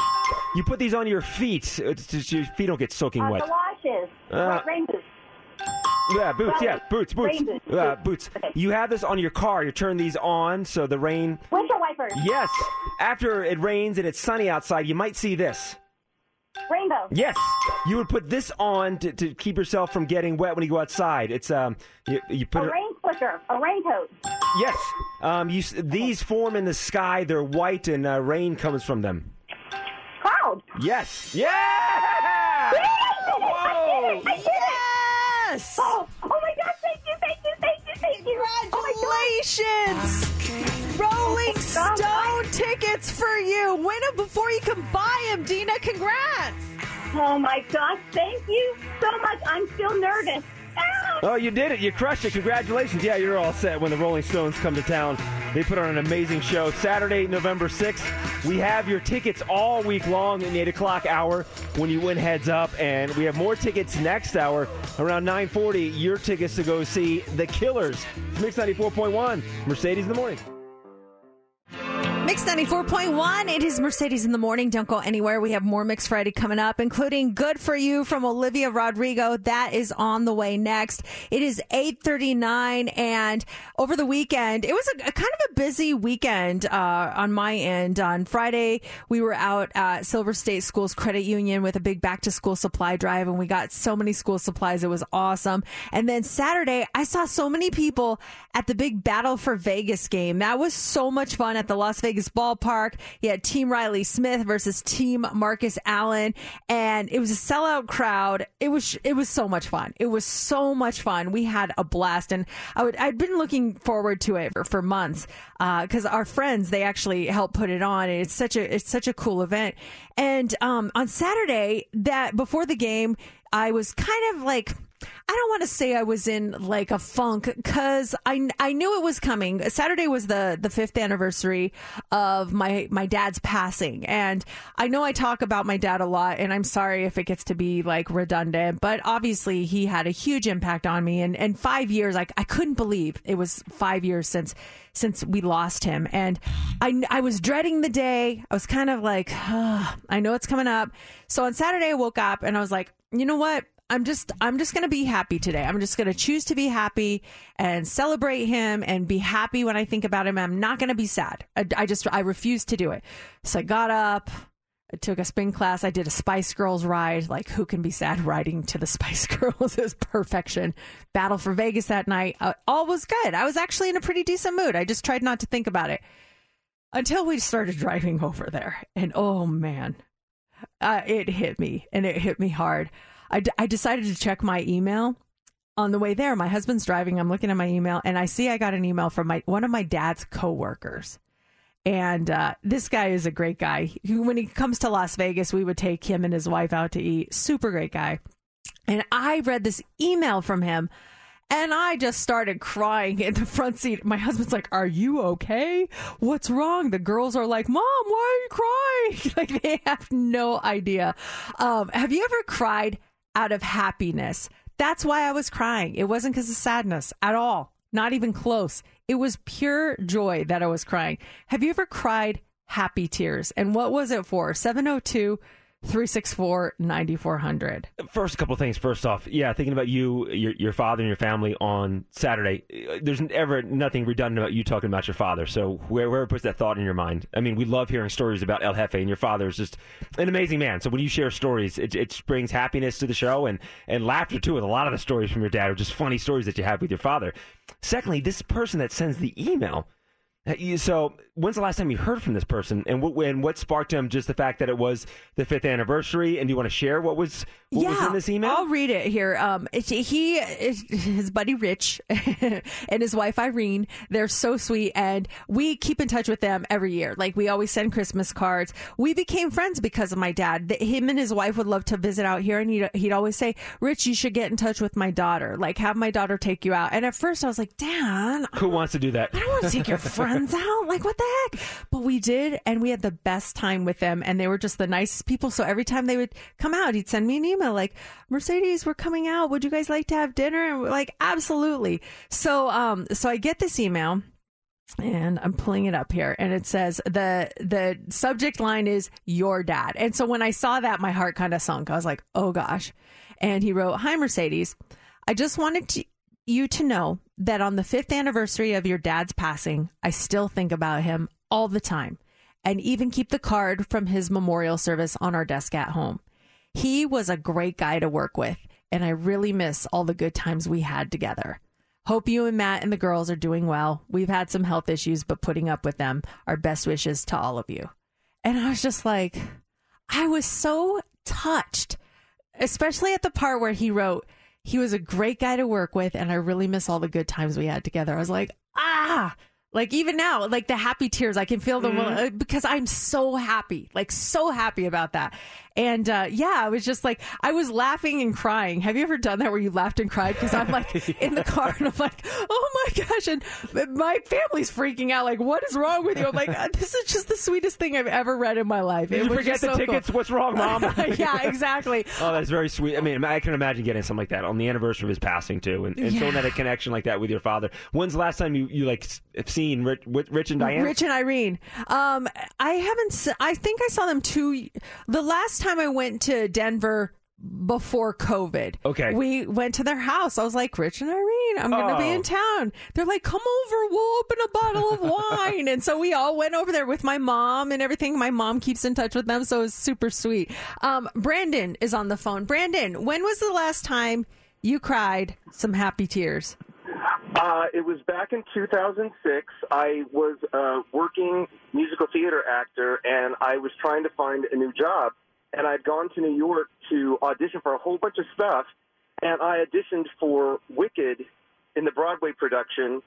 You put these on your feet. It's just your feet don't get soaking Uh, wet. galoshes. Uh, rain boots. Yeah, boots. Yeah, boots. Boots. Rain boots. Uh, boots. Okay. You have this on your car. You turn these on so the rain. Winter wipers. Yes. After it rains and it's sunny outside, you might see this. Rainbow. Yes, you would put this on to, to keep yourself from getting wet when you go outside. It's um, you, you put A it. rain slicker. A raincoat. Yes, um, you these form in the sky. They're white and uh, rain comes from them. Cloud. Yes, yeah. (laughs) Whoa! Yes! Oh, oh my gosh, thank you, thank you, thank you, thank you. Oh Congratulations! Rolling Stone tickets for you. Win them before you can buy them, Dina. Congrats! Oh my gosh, thank you so much. I'm still nervous. Oh, you did it! You crushed it! Congratulations! Yeah, you're all set when the Rolling Stones come to town. They put on an amazing show. Saturday, November 6th. We have your tickets all week long in the 8 o'clock hour when you win heads up. And we have more tickets next hour around 940. Your tickets to go see The Killers. It's Mix 94.1. Mercedes in the morning. Mix 94.1. It is Mercedes in the morning. Don't go anywhere. We have more Mix Friday coming up, including Good for You from Olivia Rodrigo. That is on the way next. It is 839 and over the weekend, it was a, a kind of a busy weekend, uh, on my end. On Friday, we were out at Silver State Schools Credit Union with a big back to school supply drive and we got so many school supplies. It was awesome. And then Saturday, I saw so many people at the big Battle for Vegas game. That was so much fun at the Las Vegas Vegas ballpark. You had Team Reilly Smith versus Team Marcus Allen, and it was a sellout crowd. It was it was so much fun. It was so much fun. We had a blast, and I would I'd been looking forward to it for, for months because our friends they actually helped put it on, and it's such a it's such a cool event. And um, on Saturday, that before the game, I was kind of like. I don't want to say I was in like a funk because I, I knew it was coming. Saturday was the, the fifth anniversary of my, my dad's passing. And I know I talk about my dad a lot and I'm sorry if it gets to be like redundant, but obviously he had a huge impact on me. And, and five years, like I couldn't believe it was five years since, since we lost him. And I, I was dreading the day. I was kind of like, "Ah, I know it's coming up. So on Saturday, I woke up and I was like, you know what? I'm just I'm just going to be happy today. I'm just going to choose to be happy and celebrate him and be happy when I think about him. I'm not going to be sad. I, I just I refuse to do it. So I got up, I took a spin class. I did a Spice Girls ride. Like who can be sad (laughs) riding to the Spice (laughs) Girls is perfection. Battle for Vegas that night. Uh, all was good. I was actually in a pretty decent mood. I just tried not to think about it until we started driving over there. And oh man, uh, it hit me and it hit me hard. I, d- I decided to check my email on the way there. My husband's driving. I'm looking at my email and I see I got an email from my one of my dad's coworkers. And uh, this guy is a great guy. He- When he comes to Las Vegas, we would take him and his wife out to eat. Super great guy. And I read this email from him and I just started crying in the front seat. My husband's like, Are you okay? What's wrong? The girls are like, Mom, why are you crying? (laughs) like, they have no idea. Um, have you ever cried out of happiness? That's why I was crying. It wasn't because of sadness at all, not even close. It was pure joy that I was crying. Have you ever cried happy tears? And what was it for? 702 364 9400. First, a couple things. First off, yeah, thinking about you, your, your father, and your family on Saturday. uh, There's ever nothing redundant about you talking about your father. So where whoever puts that thought in your mind, I mean, we love hearing stories about El Jefe, and your father is just an amazing man. So when you share stories, it, it brings happiness to the show and and laughter too. With a lot of the stories from your dad are just funny stories that you have with your father. Secondly, this person that sends the email. Uh, So, when's the last time you heard from this person, and what and what sparked him? Just the fact that it was the fifth anniversary, and do you want to share what was what was in this email? I'll read it here. Um, he, his buddy Rich, (laughs) and his wife Irene. They're so sweet, and we keep in touch with them every year. Like we always send Christmas cards. We became friends because of my dad. Him and his wife would love to visit out here, and he'd he'd always say, "Rich, you should get in touch with my daughter. Like have my daughter take you out." And at first, I was like, "Dan, Who wants to do that? I don't want to take your (laughs) out. Like, what the heck? But we did, and we had the best time with them, and they were just the nicest people. So every time they would come out, he'd send me an email like, Mercedes, we're coming out. Would you guys like to have dinner? And we're like, absolutely. So, um, so I get this email. And I'm pulling it up here, and it says the the subject line is your dad. And so when I saw that, my heart kind of sunk. I was like, oh gosh. And he wrote, "Hi Mercedes, I just wanted to, you to know that on the fifth anniversary of your dad's passing, I still think about him all the time and even keep the card from his memorial service on our desk at home. He was a great guy to work with, and I really miss all the good times we had together. Hope you and Matt and the girls are doing well. We've had some health issues, but putting up with them. Our best wishes to all of you. And I was just like, I was so touched, especially at the part where he wrote, he was a great guy to work with, and I really miss all the good times we had together. I was like, ah, like even now, like the happy tears, I can feel them uh, because I'm so happy, like so happy about that. And uh, yeah, I was just like, I was laughing and crying. Have you ever done that where you laughed and cried? Because I'm like (laughs) in the car and I'm like, oh my gosh. And my family's freaking out. Like, what is wrong with you? I'm like, uh, this is just the sweetest thing I've ever read in my life. Did It you forget the so cool. tickets? What's wrong, Mom? (laughs) yeah, exactly. Oh, that's very sweet. I mean, I can imagine getting something like that on the anniversary of his passing too, and, and Yeah. showing that a connection like that with your father. When's the last time you you like seen Rich, Rich and Diane? Rich and Irene. Um, I haven't. se- I think I saw them two. The last time I went to Denver before COVID. Okay. We went to their house. I was like, Rich and Irene, I'm going to be Oh. in town. They're like, come over. We'll open a bottle of wine. and so we all went over there with my mom and everything. My mom keeps in touch with them, so it's super sweet. Um, Brandon is on the phone. Brandon, when was the last time you cried some happy tears? Uh, it was back in 2006. I was a working musical theater actor, and I was trying to find a new job. And I'd gone to New York to audition for a whole bunch of stuff, and I auditioned for Wicked in the Broadway production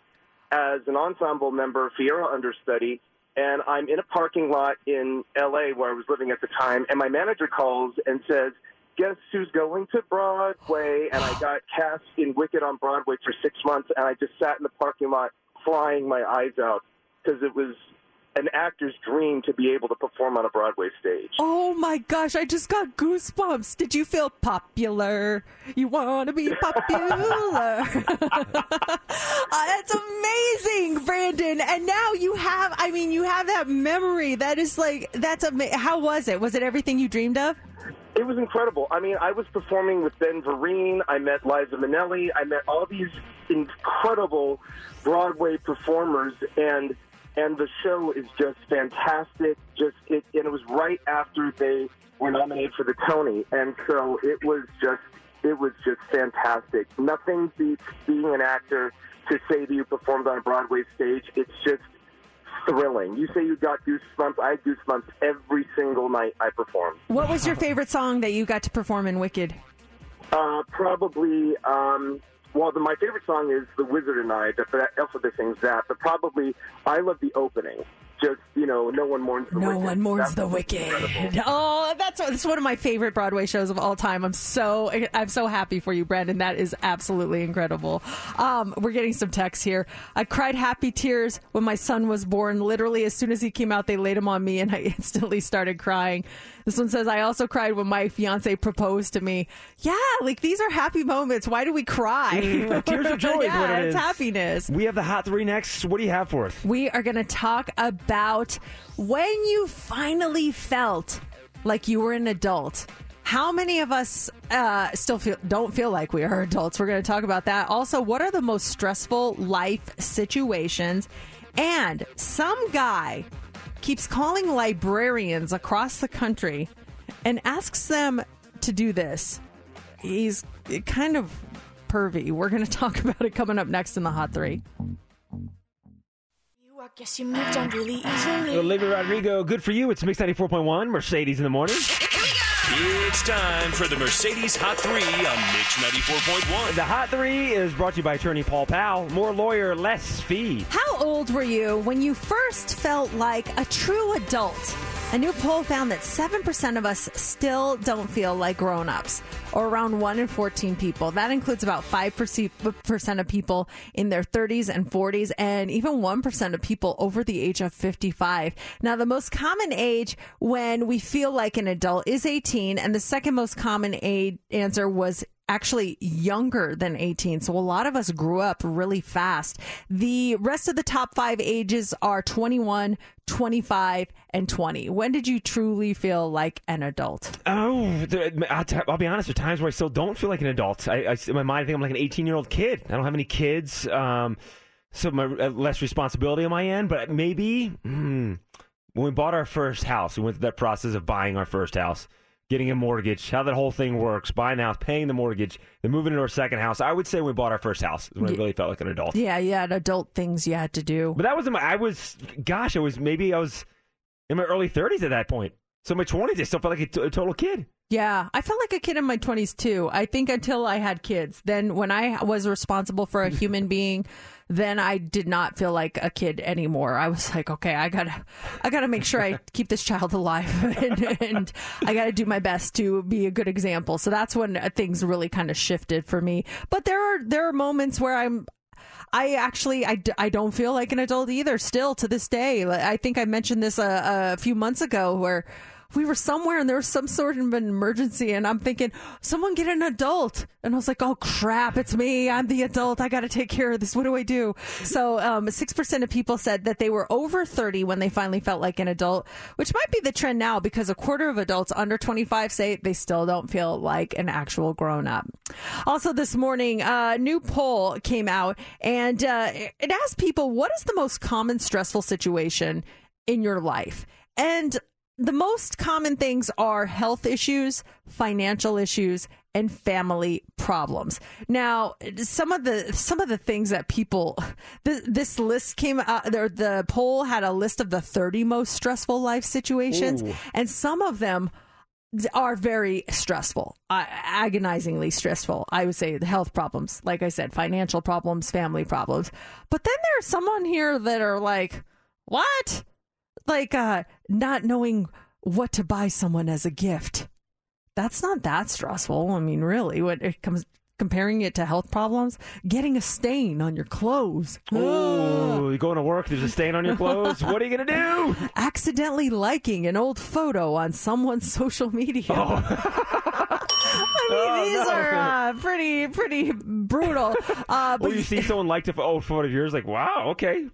as an ensemble member, Fiyero understudy. And I'm in a parking lot in L.A. where I was living at the time, and my manager calls and says, guess who's going to Broadway? And I got cast in Wicked on Broadway for six months, and I just sat in the parking lot crying my eyes out because it was an actor's dream to be able to perform on a Broadway stage. Oh my gosh, I just got goosebumps. Did you feel popular? You want to be popular? (laughs) uh, that's amazing, Brandon. And now you have, I mean, you have that memory. That is like, that's amazing. How was it? Was it everything you dreamed of? It was incredible. I mean, I was performing with Ben Vereen. I met Liza Minnelli. I met all these incredible Broadway performers, and and the show is just fantastic. Just it, and it was right after they were nominated for the Tony, and so it was just it was just fantastic. Nothing beats being an actor to say that you performed on a Broadway stage. It's just thrilling. You say you got goosebumps. I had goosebumps every single night I performed. What was your favorite song that you got to perform in Wicked? Uh, probably. Um, well, the, my favorite song is "The Wizard and I." That, they sings that, but probably I love the opening. Just you know, no one mourns the No wicked. one mourns That's the wicked. (laughs) Oh, that's that's one of my favorite Broadway shows of all time. I'm so I'm so happy for you, Brandon. That is absolutely incredible. Um, we're getting some texts here. I cried happy tears when my son was born. Literally, as soon as he came out, they laid him on me, and I (laughs) instantly started crying. This one says, I also cried when my fiance proposed to me. Yeah, like these are happy moments. Why do we cry? Mm, (laughs) tears of joy (laughs) yeah, it it's happiness. We have the hot three next. What do you have for us? We are going to talk about when you finally felt like you were an adult. How many of us uh, still feel, don't feel like we are adults? We're going to talk about that. Also, what are the most stressful life situations? And some guy keeps calling librarians across the country and asks them to do this. He's kind of pervy. We're going (laughs) to talk about it coming up next in the Hot Three. I guess you moved on really easily. Olivia Rodrigo, good for you. It's Mix 94.1, Mercedes in the morning. It's time for the Mercedes Hot 3 on Mix 94.1. The Hot Three is brought to you by attorney Paul Powell. More lawyer, less fee. How old were you when you first felt like a true adult? A new poll found that 7% of us still don't feel like grown ups, or around 1 in 14 people. That includes about 5% of people in their 30s and 40s, and even 1% of people over the age of 55. Now, the most common age when we feel like an adult is 18, and the second most common age answer was actually younger than 18. So a lot of us grew up really fast. The rest of the top five ages are 21, 25, and 20. When did you truly feel like an adult? Oh, I'll, be honest. There are times where I still don't feel like an adult. I, I in my mind, I think I'm like an 18 year old kid. I don't have any kids, um, so my uh, less responsibility on my end. But maybe hmm, when we bought our first house, we went through that process of buying our first house, getting a mortgage, how that whole thing works, buying the house, paying the mortgage, then moving into our second house. I would say when we bought our first house is when I really felt like an adult. Yeah, yeah, adult things you had to do. But that was in my. I was, gosh, I was maybe I was in my early 30s at that point. So in my 20s, I still felt like a, t- a total kid. Yeah, I felt like a kid in my 20s too. I think until I had kids. Then when I was responsible for a human being, then I did not feel like a kid anymore. I was like, okay, I got to I got to make sure I (laughs) keep this child alive (laughs) and, and I got to do my best to be a good example. So that's when uh, things really kind of shifted for me. But there are there are moments where I'm I actually I, I don't feel like an adult either still to this day. I think I mentioned this a, a few months ago where we were somewhere and there was some sort of an emergency and I'm thinking someone get an adult. And I was like oh crap it's me. I'm the adult. I got to take care of this. What do I do? So um, 6% of people said that they were over 30 when they finally felt like an adult which might be the trend now because a quarter of adults under 25 say they still don't feel like an actual grown up also this morning a new poll came out and uh, it asked people what is the most common stressful situation in your life? And the most common things are health issues, financial issues, and family problems. Now, some of the some of the things that people this, this list came out there the poll had a list of the 30 most stressful life situations Ooh. and some of them are very stressful, uh, agonizingly stressful. I would say the health problems, like I said, financial problems, family problems. But then there's some on here that are like, what? Like uh, not knowing what to buy someone as a gift. That's not that stressful. I mean, really, when it comes comparing it to health problems, getting a stain on your clothes. Oh, you going to work? There's a stain on your clothes. what are you going to do? (laughs) accidentally liking an old photo on someone's social media. (laughs) I mean, Oh, these no. are uh, pretty pretty brutal. Uh, but Or you see (laughs) someone liked a old photo of yours, like, wow, okay.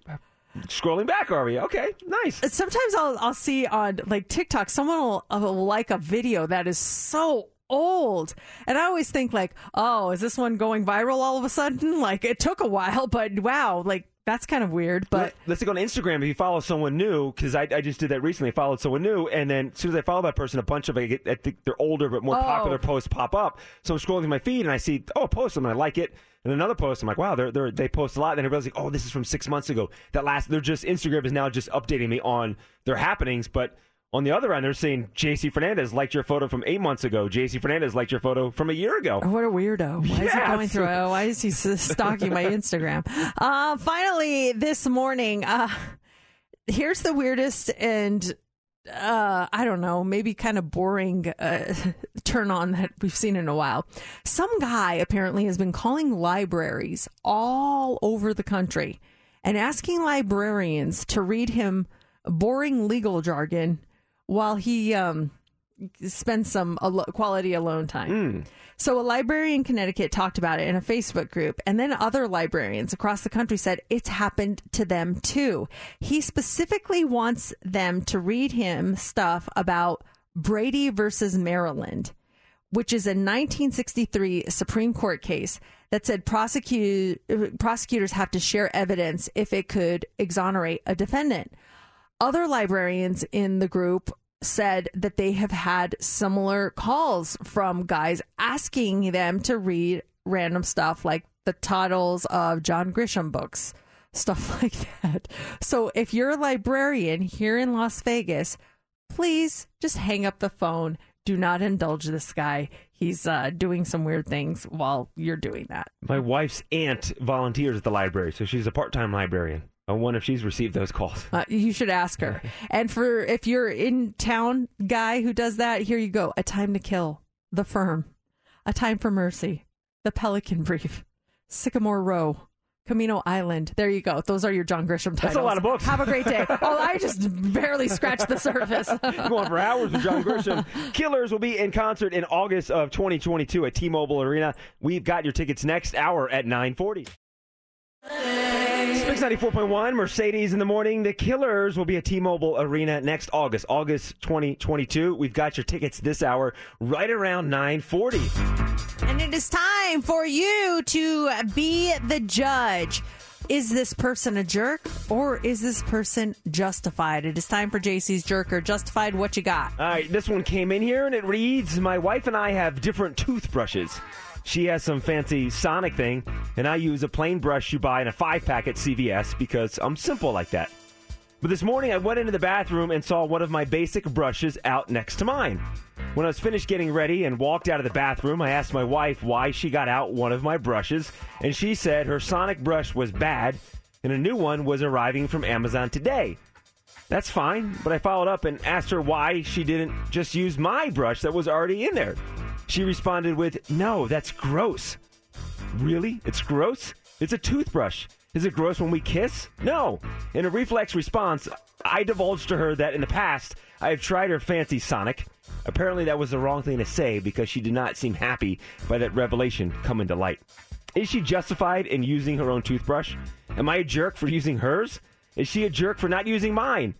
Scrolling back, are we? Okay, nice. sometimes I'll I'll see on like TikTok someone will, will like a video that is so old and I always think like oh is this one going viral all of a sudden (laughs) like it took a while but wow like that's kind of weird but Let- let's go on Instagram. If you follow someone new, because I, I just did that recently, I followed someone new, and then as soon as I follow that person, a bunch of I, get, I think they're older but more Oh. popular posts pop up. So I'm scrolling through my feed and I see oh a post and I like it, and another post I'm like wow they're, they're they post a lot. And then I realize like oh this is from six months ago. That last they're just Instagram is now just updating me on their happenings, but. On the other end, they're saying JC Fernandez liked your photo from eight months ago. JC Fernandez liked your photo from a year ago. What a weirdo. Why is he going through so- Why is he stalking my Instagram? (laughs) Uh, finally, this morning, uh, here's the weirdest and uh, I don't know, maybe kind of boring uh, (laughs) turn on that we've seen in a while. Some guy apparently has been calling libraries all over the country and asking librarians to read him boring legal jargon while he um, spends some alo- quality alone time. So, a librarian in Connecticut talked about it in a Facebook group, and then other librarians across the country said it's happened to them too. He specifically wants them to read him stuff about Brady versus Maryland, which is a 1963 Supreme Court case that said prosecute, prosecutors have to share evidence if it could exonerate a defendant. Other librarians in the group said that they have had similar calls from guys asking them to read random stuff like the titles of John Grisham books, stuff (laughs) like that. So if you're a librarian here in Las Vegas, please just hang up the phone. Do not indulge this guy. He's uh, doing some weird things while you're doing that. My wife's aunt volunteers at the library, so she's a part-time librarian. I wonder if she's received those calls. Uh, you should ask her. (laughs) And for if you're in town guy who does that, here you go. A Time to Kill, The Firm, A Time for Mercy, The Pelican Brief, Sycamore Row, Camino Island. There you go. Those are your John Grisham titles. That's a lot of books. Have a great day. (laughs) oh, I just barely scratched the surface. (laughs) Going for hours with John Grisham. Killers will be in concert in August of 2022 at T-Mobile Arena. We've got your tickets next hour at 940. Spix 94.1, Mercedes in the morning. The Killers will be at T-Mobile Arena next August, August 2022. We've got your tickets this hour right around 940. And it is time for you to be the judge. Is this person a jerk or is this person justified? It is time for JC's Jerker. justified. What you got? All right, this one came in here and it reads My wife and I have different toothbrushes. She has some fancy Sonic thing, and I use a plain brush you buy in a five pack at CVS because I'm simple like that. But this morning I went into the bathroom and saw one of my basic brushes out next to mine. When I was finished getting ready and walked out of the bathroom, I asked my wife why she got out one of my brushes, and she said her Sonic brush was bad and a new one was arriving from Amazon today. That's fine, but I followed up and asked her why she didn't just use my brush that was already in there. She responded with, No, that's gross. Really? It's gross? It's a toothbrush. Is it gross when we kiss? No. In a reflex response, I divulged to her that in the past I have tried her fancy Sonic. Apparently, that was the wrong thing to say because she did not seem happy by that revelation coming to light. Is she justified in using her own toothbrush? Am I a jerk for using hers? Is she a jerk for not using mine?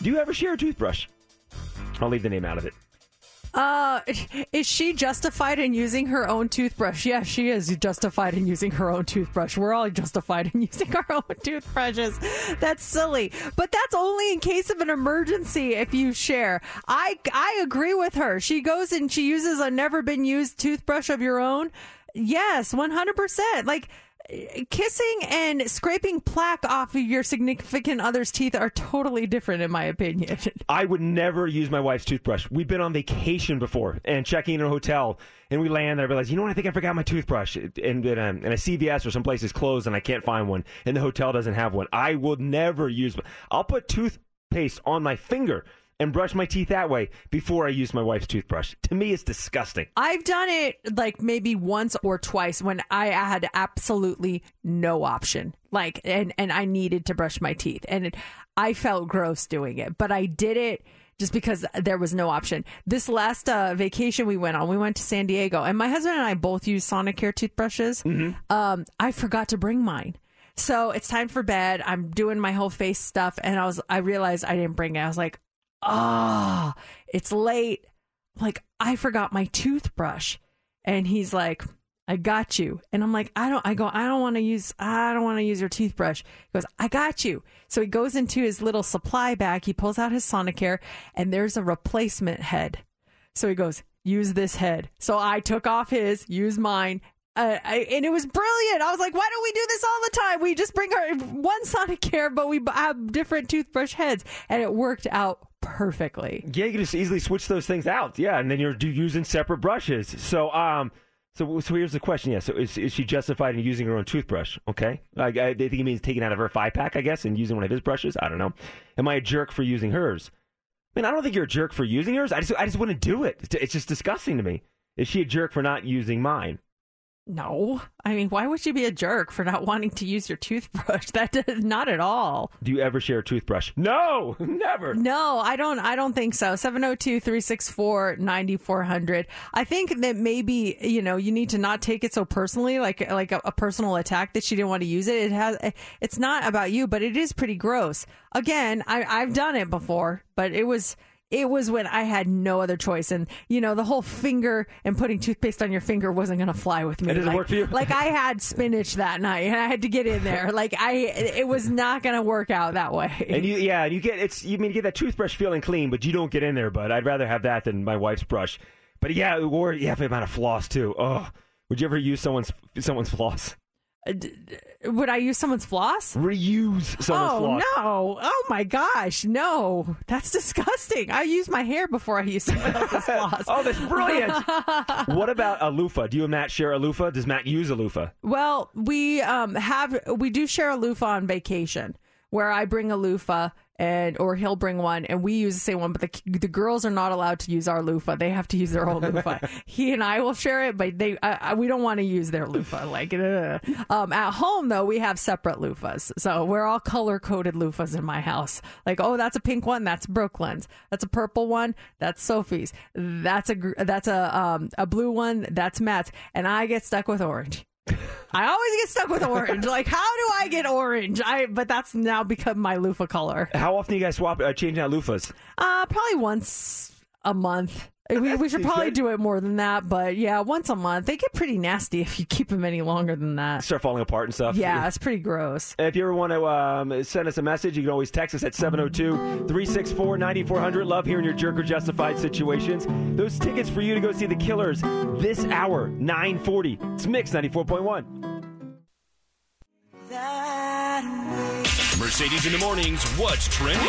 Do you ever share a toothbrush? I'll leave the name out of it. Uh, is she justified in using her own toothbrush? Yes, she is justified in using her own toothbrush. We're all justified in (laughs) using our own toothbrushes. That's silly, but that's only in case of an emergency. If you share, I I agree with her. She goes and she uses a never been used toothbrush of your own. Yes, one hundred percent. Like kissing and scraping plaque off of your significant other's teeth are totally different, in my opinion. (laughs) I would never use my wife's toothbrush. We've been on vacation before and checking in a hotel, and we land there. I realize, you know what? I think I forgot my toothbrush, and and, um, and a CVS or someplace is closed, and I can't find one, and the hotel doesn't have one. I will never use. I'll put toothpaste on my finger and brush my teeth that way before I use my wife's toothbrush. To me, it's disgusting. I've done it like maybe once or twice when I had absolutely no option. Like, and, and I needed to brush my teeth. And it, I felt gross doing it, but I did it just because there was no option. This last uh, vacation we went on, we went to San Diego, and my husband and I both use Sonicare toothbrushes. Um, I forgot to bring mine. So it's time for bed. I'm doing my whole face stuff, and I was I realized I didn't bring it. I was like, ah, it's late. I'm like, I forgot my toothbrush. And he's like, I got you. And I'm like, I don't, I go, I don't want to use, I don't want to use your toothbrush. He goes, I got you. So he goes into his little supply bag. He pulls out his Sonicare and there's a replacement head. So he goes, use this head. So I took off his, use mine. Uh, I, and it was brilliant. I was like, why don't we do this all the time? We just bring our one Sonicare, but we have different toothbrush heads. And it worked out perfectly. Yeah, you can just easily switch those things out. Yeah, and then you're using separate brushes. So, um, so so here's the question. Yeah, so is, is she justified in using her own toothbrush? Okay, I, I think he means taking out of her five pack, I guess, and using one of his brushes. I don't know. Am I a jerk for using hers? I mean, I don't think you're a jerk for using yours. I just I just wouldn't do it. It's just disgusting to me. Is she a jerk for not using mine? No, I mean, why would you be a jerk for not wanting to use your toothbrush? (laughs) That does not at all. Do you ever share a toothbrush? No, (laughs) never. No, I don't. I don't think so. 702-364-9400. I think that maybe you know you need to not take it so personally, like like a, a personal attack that she didn't want to use it. It has. It's not about you, but it is pretty gross. Again, I, I've done it before, but it was. It was when I had no other choice, and you know the whole finger and putting toothpaste on your finger wasn't going to fly with me. It doesn't like, work for you? (laughs) like I had spinach that night, and I had to get in there. (laughs) Like I, it was not going to work out that way. And you, yeah, and you get it's. You mean you get that toothbrush feeling clean, but you don't get in there. But I'd rather have that than my wife's brush. But yeah, or have if amount of floss too. Oh, would you ever use someone's someone's floss? Would I use someone's floss? Reuse someone's oh floss. no! Oh my gosh, no! That's (laughs) disgusting. I use my hair before I use someone else's (laughs) floss. oh, that's brilliant. (laughs) what about a loofah? Do you and Matt share a loofah? Does Matt use a loofah? Well, we um have we do share a loofah on vacation where I bring a loofah and or he'll bring one and we use the same one, but the the girls are not allowed to use our loofah. They have to use their own loofah. (laughs) he and I will share it, but they uh, uh, we don't want to use their loofah. Like ugh. um, at home though, we have separate loofahs, so we're all color coded loofahs in my house. Like oh, that's a pink one, that's Brooklyn's. That's a purple one, that's Sophie's. That's a that's a um a blue one, that's Matt's, and I get stuck with orange. I always get stuck with orange. Like, how do I get orange? I but that's now become my loofah color. How often do you guys swap uh, changing out loofahs? Uh, probably once a month. We, we should probably good. do it more than that, but yeah, once a month. They get pretty nasty (laughs) if you keep them any longer than that. Start falling apart and stuff. Yeah, it's pretty gross. If you ever want to um, send us a message, you can always text us at 702 364 9400. Love hearing your jerk or justified situations. Those tickets for you to go see the killers this hour, 940. It's Mix 94.1. Mercedes in the mornings. What's trending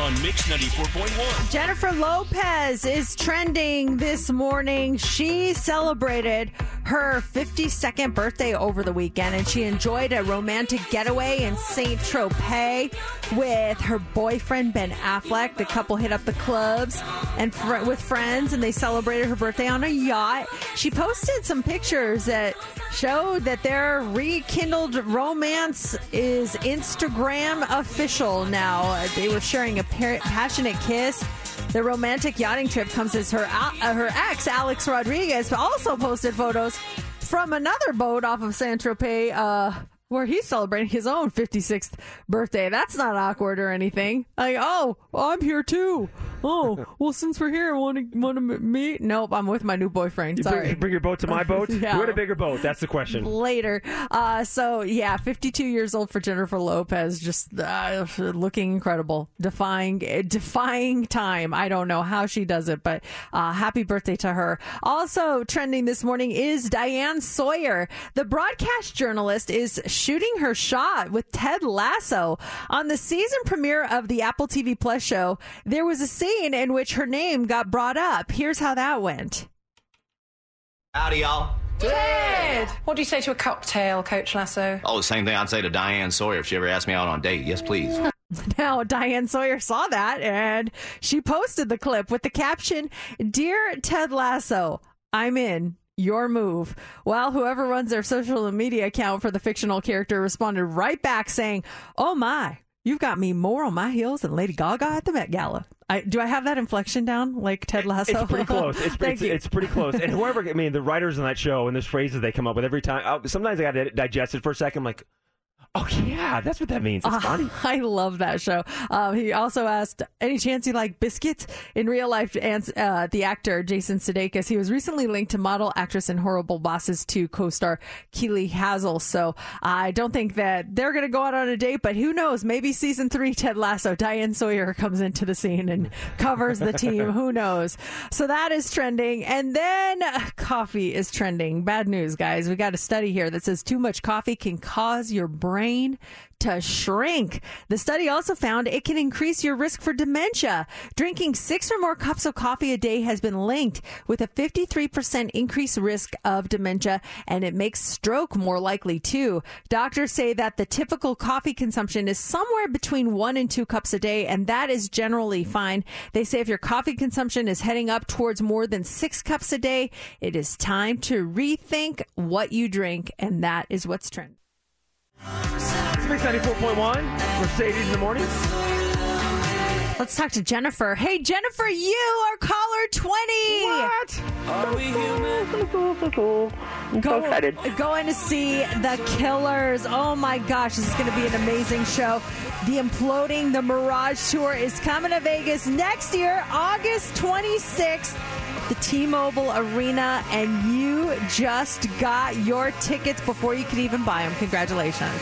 on Mix 94.1? Jennifer Lopez is trending this morning. She celebrated her 52nd birthday over the weekend and she enjoyed a romantic getaway in St. Tropez with her boyfriend Ben Affleck. The couple hit up the clubs and fr- with friends and they celebrated her birthday on a yacht. She posted some pictures that showed that their rekindled romance is Instagram official now. They were sharing a passionate kiss. The romantic yachting trip comes as her uh, her ex Alex Rodriguez also posted photos from another boat off of Saint Tropez. Uh, where he's celebrating his own 56th birthday. That's not awkward or anything. Like, oh, I'm here too. Oh, well, since we're here, want to want to meet? Nope, I'm with my new boyfriend. You Sorry. bring, bring your boat to my (laughs) boat. Yeah. Who had a bigger boat? That's the question. later. Uh, so yeah, 52 years old for Jennifer Lopez, just uh, looking incredible, defying defying time. I don't know how she does it, but uh, happy birthday to her. Also trending this morning is Diane Sawyer, the broadcast journalist, is shooting her shot with Ted Lasso on the season premiere of the Apple TV Plus show. There was a scene in which her name got brought up. Here's how that went. Howdy, y'all. Ted! What do you say to a cocktail, Coach Lasso? Oh, the same thing I'd say to Diane Sawyer if she ever asked me out on a date. Yes, please. (laughs) Now, Diane Sawyer saw that and she posted the clip with the caption Dear Ted Lasso, I'm in. Your move. Well, whoever runs their social media account for the fictional character responded right back saying, Oh my, you've got me more on my heels than Lady Gaga at the Met Gala. I, do I have that inflection down like Ted Lasso? It's pretty (laughs) close. It's, Thank it's, you. it's pretty close. And whoever, I mean, the writers on that show and there's phrases they come up with every time. uh, Sometimes I got to digest it for a second. I'm like, oh yeah, that's what that means. It's Ah, funny. (laughs) I love that show. Um, he also asked, "Any chance you like biscuits?" In real life, uh, the actor Jason Sudeikis, he was recently linked to model, actress, and Horrible Bosses 2 co-star Keeley Hazell. So I don't think that they're going to go out on a date, but who knows? Maybe season three, Ted Lasso, Diane Sawyer comes into the scene and (laughs) covers the team. who knows? So that is trending, and then uh, coffee is trending. Bad news, guys. We got a study here that says too much coffee can cause your brain to shrink. The study also found it can increase your risk for dementia. Drinking six or more cups of coffee a day has been linked with a 53% increased risk of dementia, and it makes stroke more likely too. Doctors say that the typical coffee consumption is somewhere between one and two cups a day, and that is generally fine. They say if your coffee consumption is heading up towards more than six cups a day, it is time to rethink what you drink, and that is what's trending. It's Mix 94.1, Mercedes in the morning. Let's talk to Jennifer. Hey, Jennifer, you are caller 20. What? Are we human? (laughs) I'm so excited. Going to see The Killers. Oh my gosh, this is going to be an amazing show. The Imploding the Mirage Tour is coming to Vegas next year, August 26th. The T-Mobile Arena, and you just got your tickets before you could even buy them. Congratulations!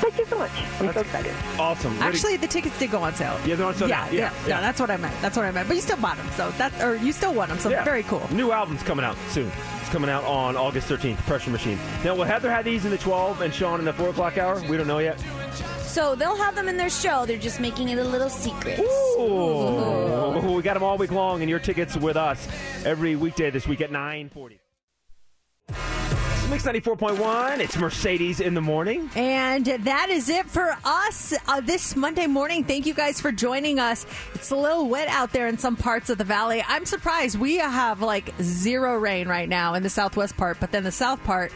Thank you so much. I'm so excited. Awesome. Way to- Actually, the tickets did go on sale. Yeah, they're on sale Yeah, now. yeah, Yeah, No, yeah. that's what I meant. That's what I meant. But you still bought them, so that or you still won them, so Yeah. very cool. New album's coming out soon. It's coming out on August 13th, Pressure Machine. Now, will Heather have these in the 12 and Sean in the 4 o'clock hour? We don't know yet. So they'll have them in their show. They're just making it a little secret. Ooh. We got them all week long, and your tickets with us every weekday this week at 940. It's Mix 94.1. It's Mercedes in the morning. And that is it for us uh, this Monday morning. Thank you guys for joining us. It's a little wet out there in some parts of the valley. I'm surprised we have like zero rain right now in the southwest part, but then the south part.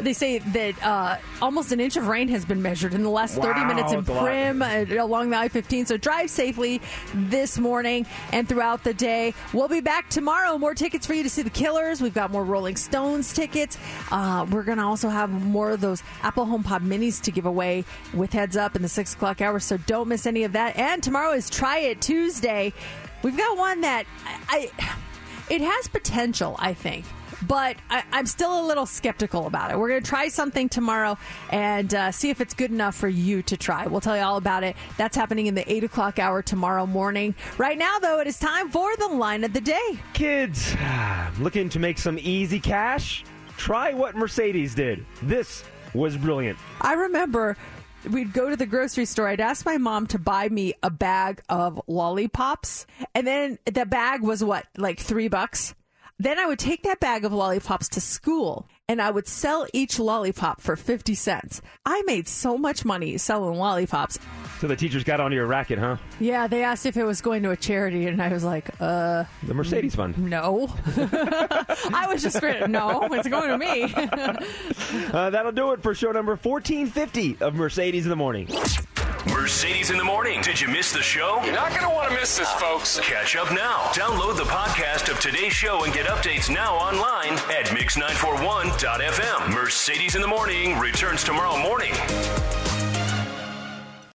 They say that uh, almost an inch of rain has been measured in the last 30 Wow, minutes in that's a lot. Primm uh, along the I 15. So drive safely this morning and throughout the day. We'll be back tomorrow. More tickets for you to see the Killers. We've got more Rolling Stones tickets. Uh, we're going to also have more of those Apple HomePod minis to give away with Heads Up in the 6 o'clock hour. So don't miss any of that. And tomorrow is Try It Tuesday. We've got one that I, I it has potential, I think. But I, I'm still a little skeptical about it. We're going to try something tomorrow and uh, see if it's good enough for you to try. We'll tell you all about it. That's happening in the 8 o'clock hour tomorrow morning. Right now, though, it is time for the line of the day. Kids, (sighs) looking to make some easy cash? Try what Mercedes did. This was brilliant. I remember we'd go to the grocery store. I'd ask my mom to buy me a bag of lollipops, and then the bag was what, like three bucks? Then I would take that bag of lollipops to school and I would sell each lollipop for 50 cents. I made so much money selling lollipops. So the teachers got onto your racket, huh? Yeah, they asked if it was going to a charity, and I was like, uh, The Mercedes Fund. no. (laughs) I was just, no, it's going to me. (laughs) Uh, that'll do it for show number 1450 of Mercedes in the Morning. Mercedes in the Morning. Did you miss the show? You're not going to want to miss this, folks. Catch up now. Download the podcast of today's show and get updates now online at mix941.fm. Mercedes in the Morning returns tomorrow morning.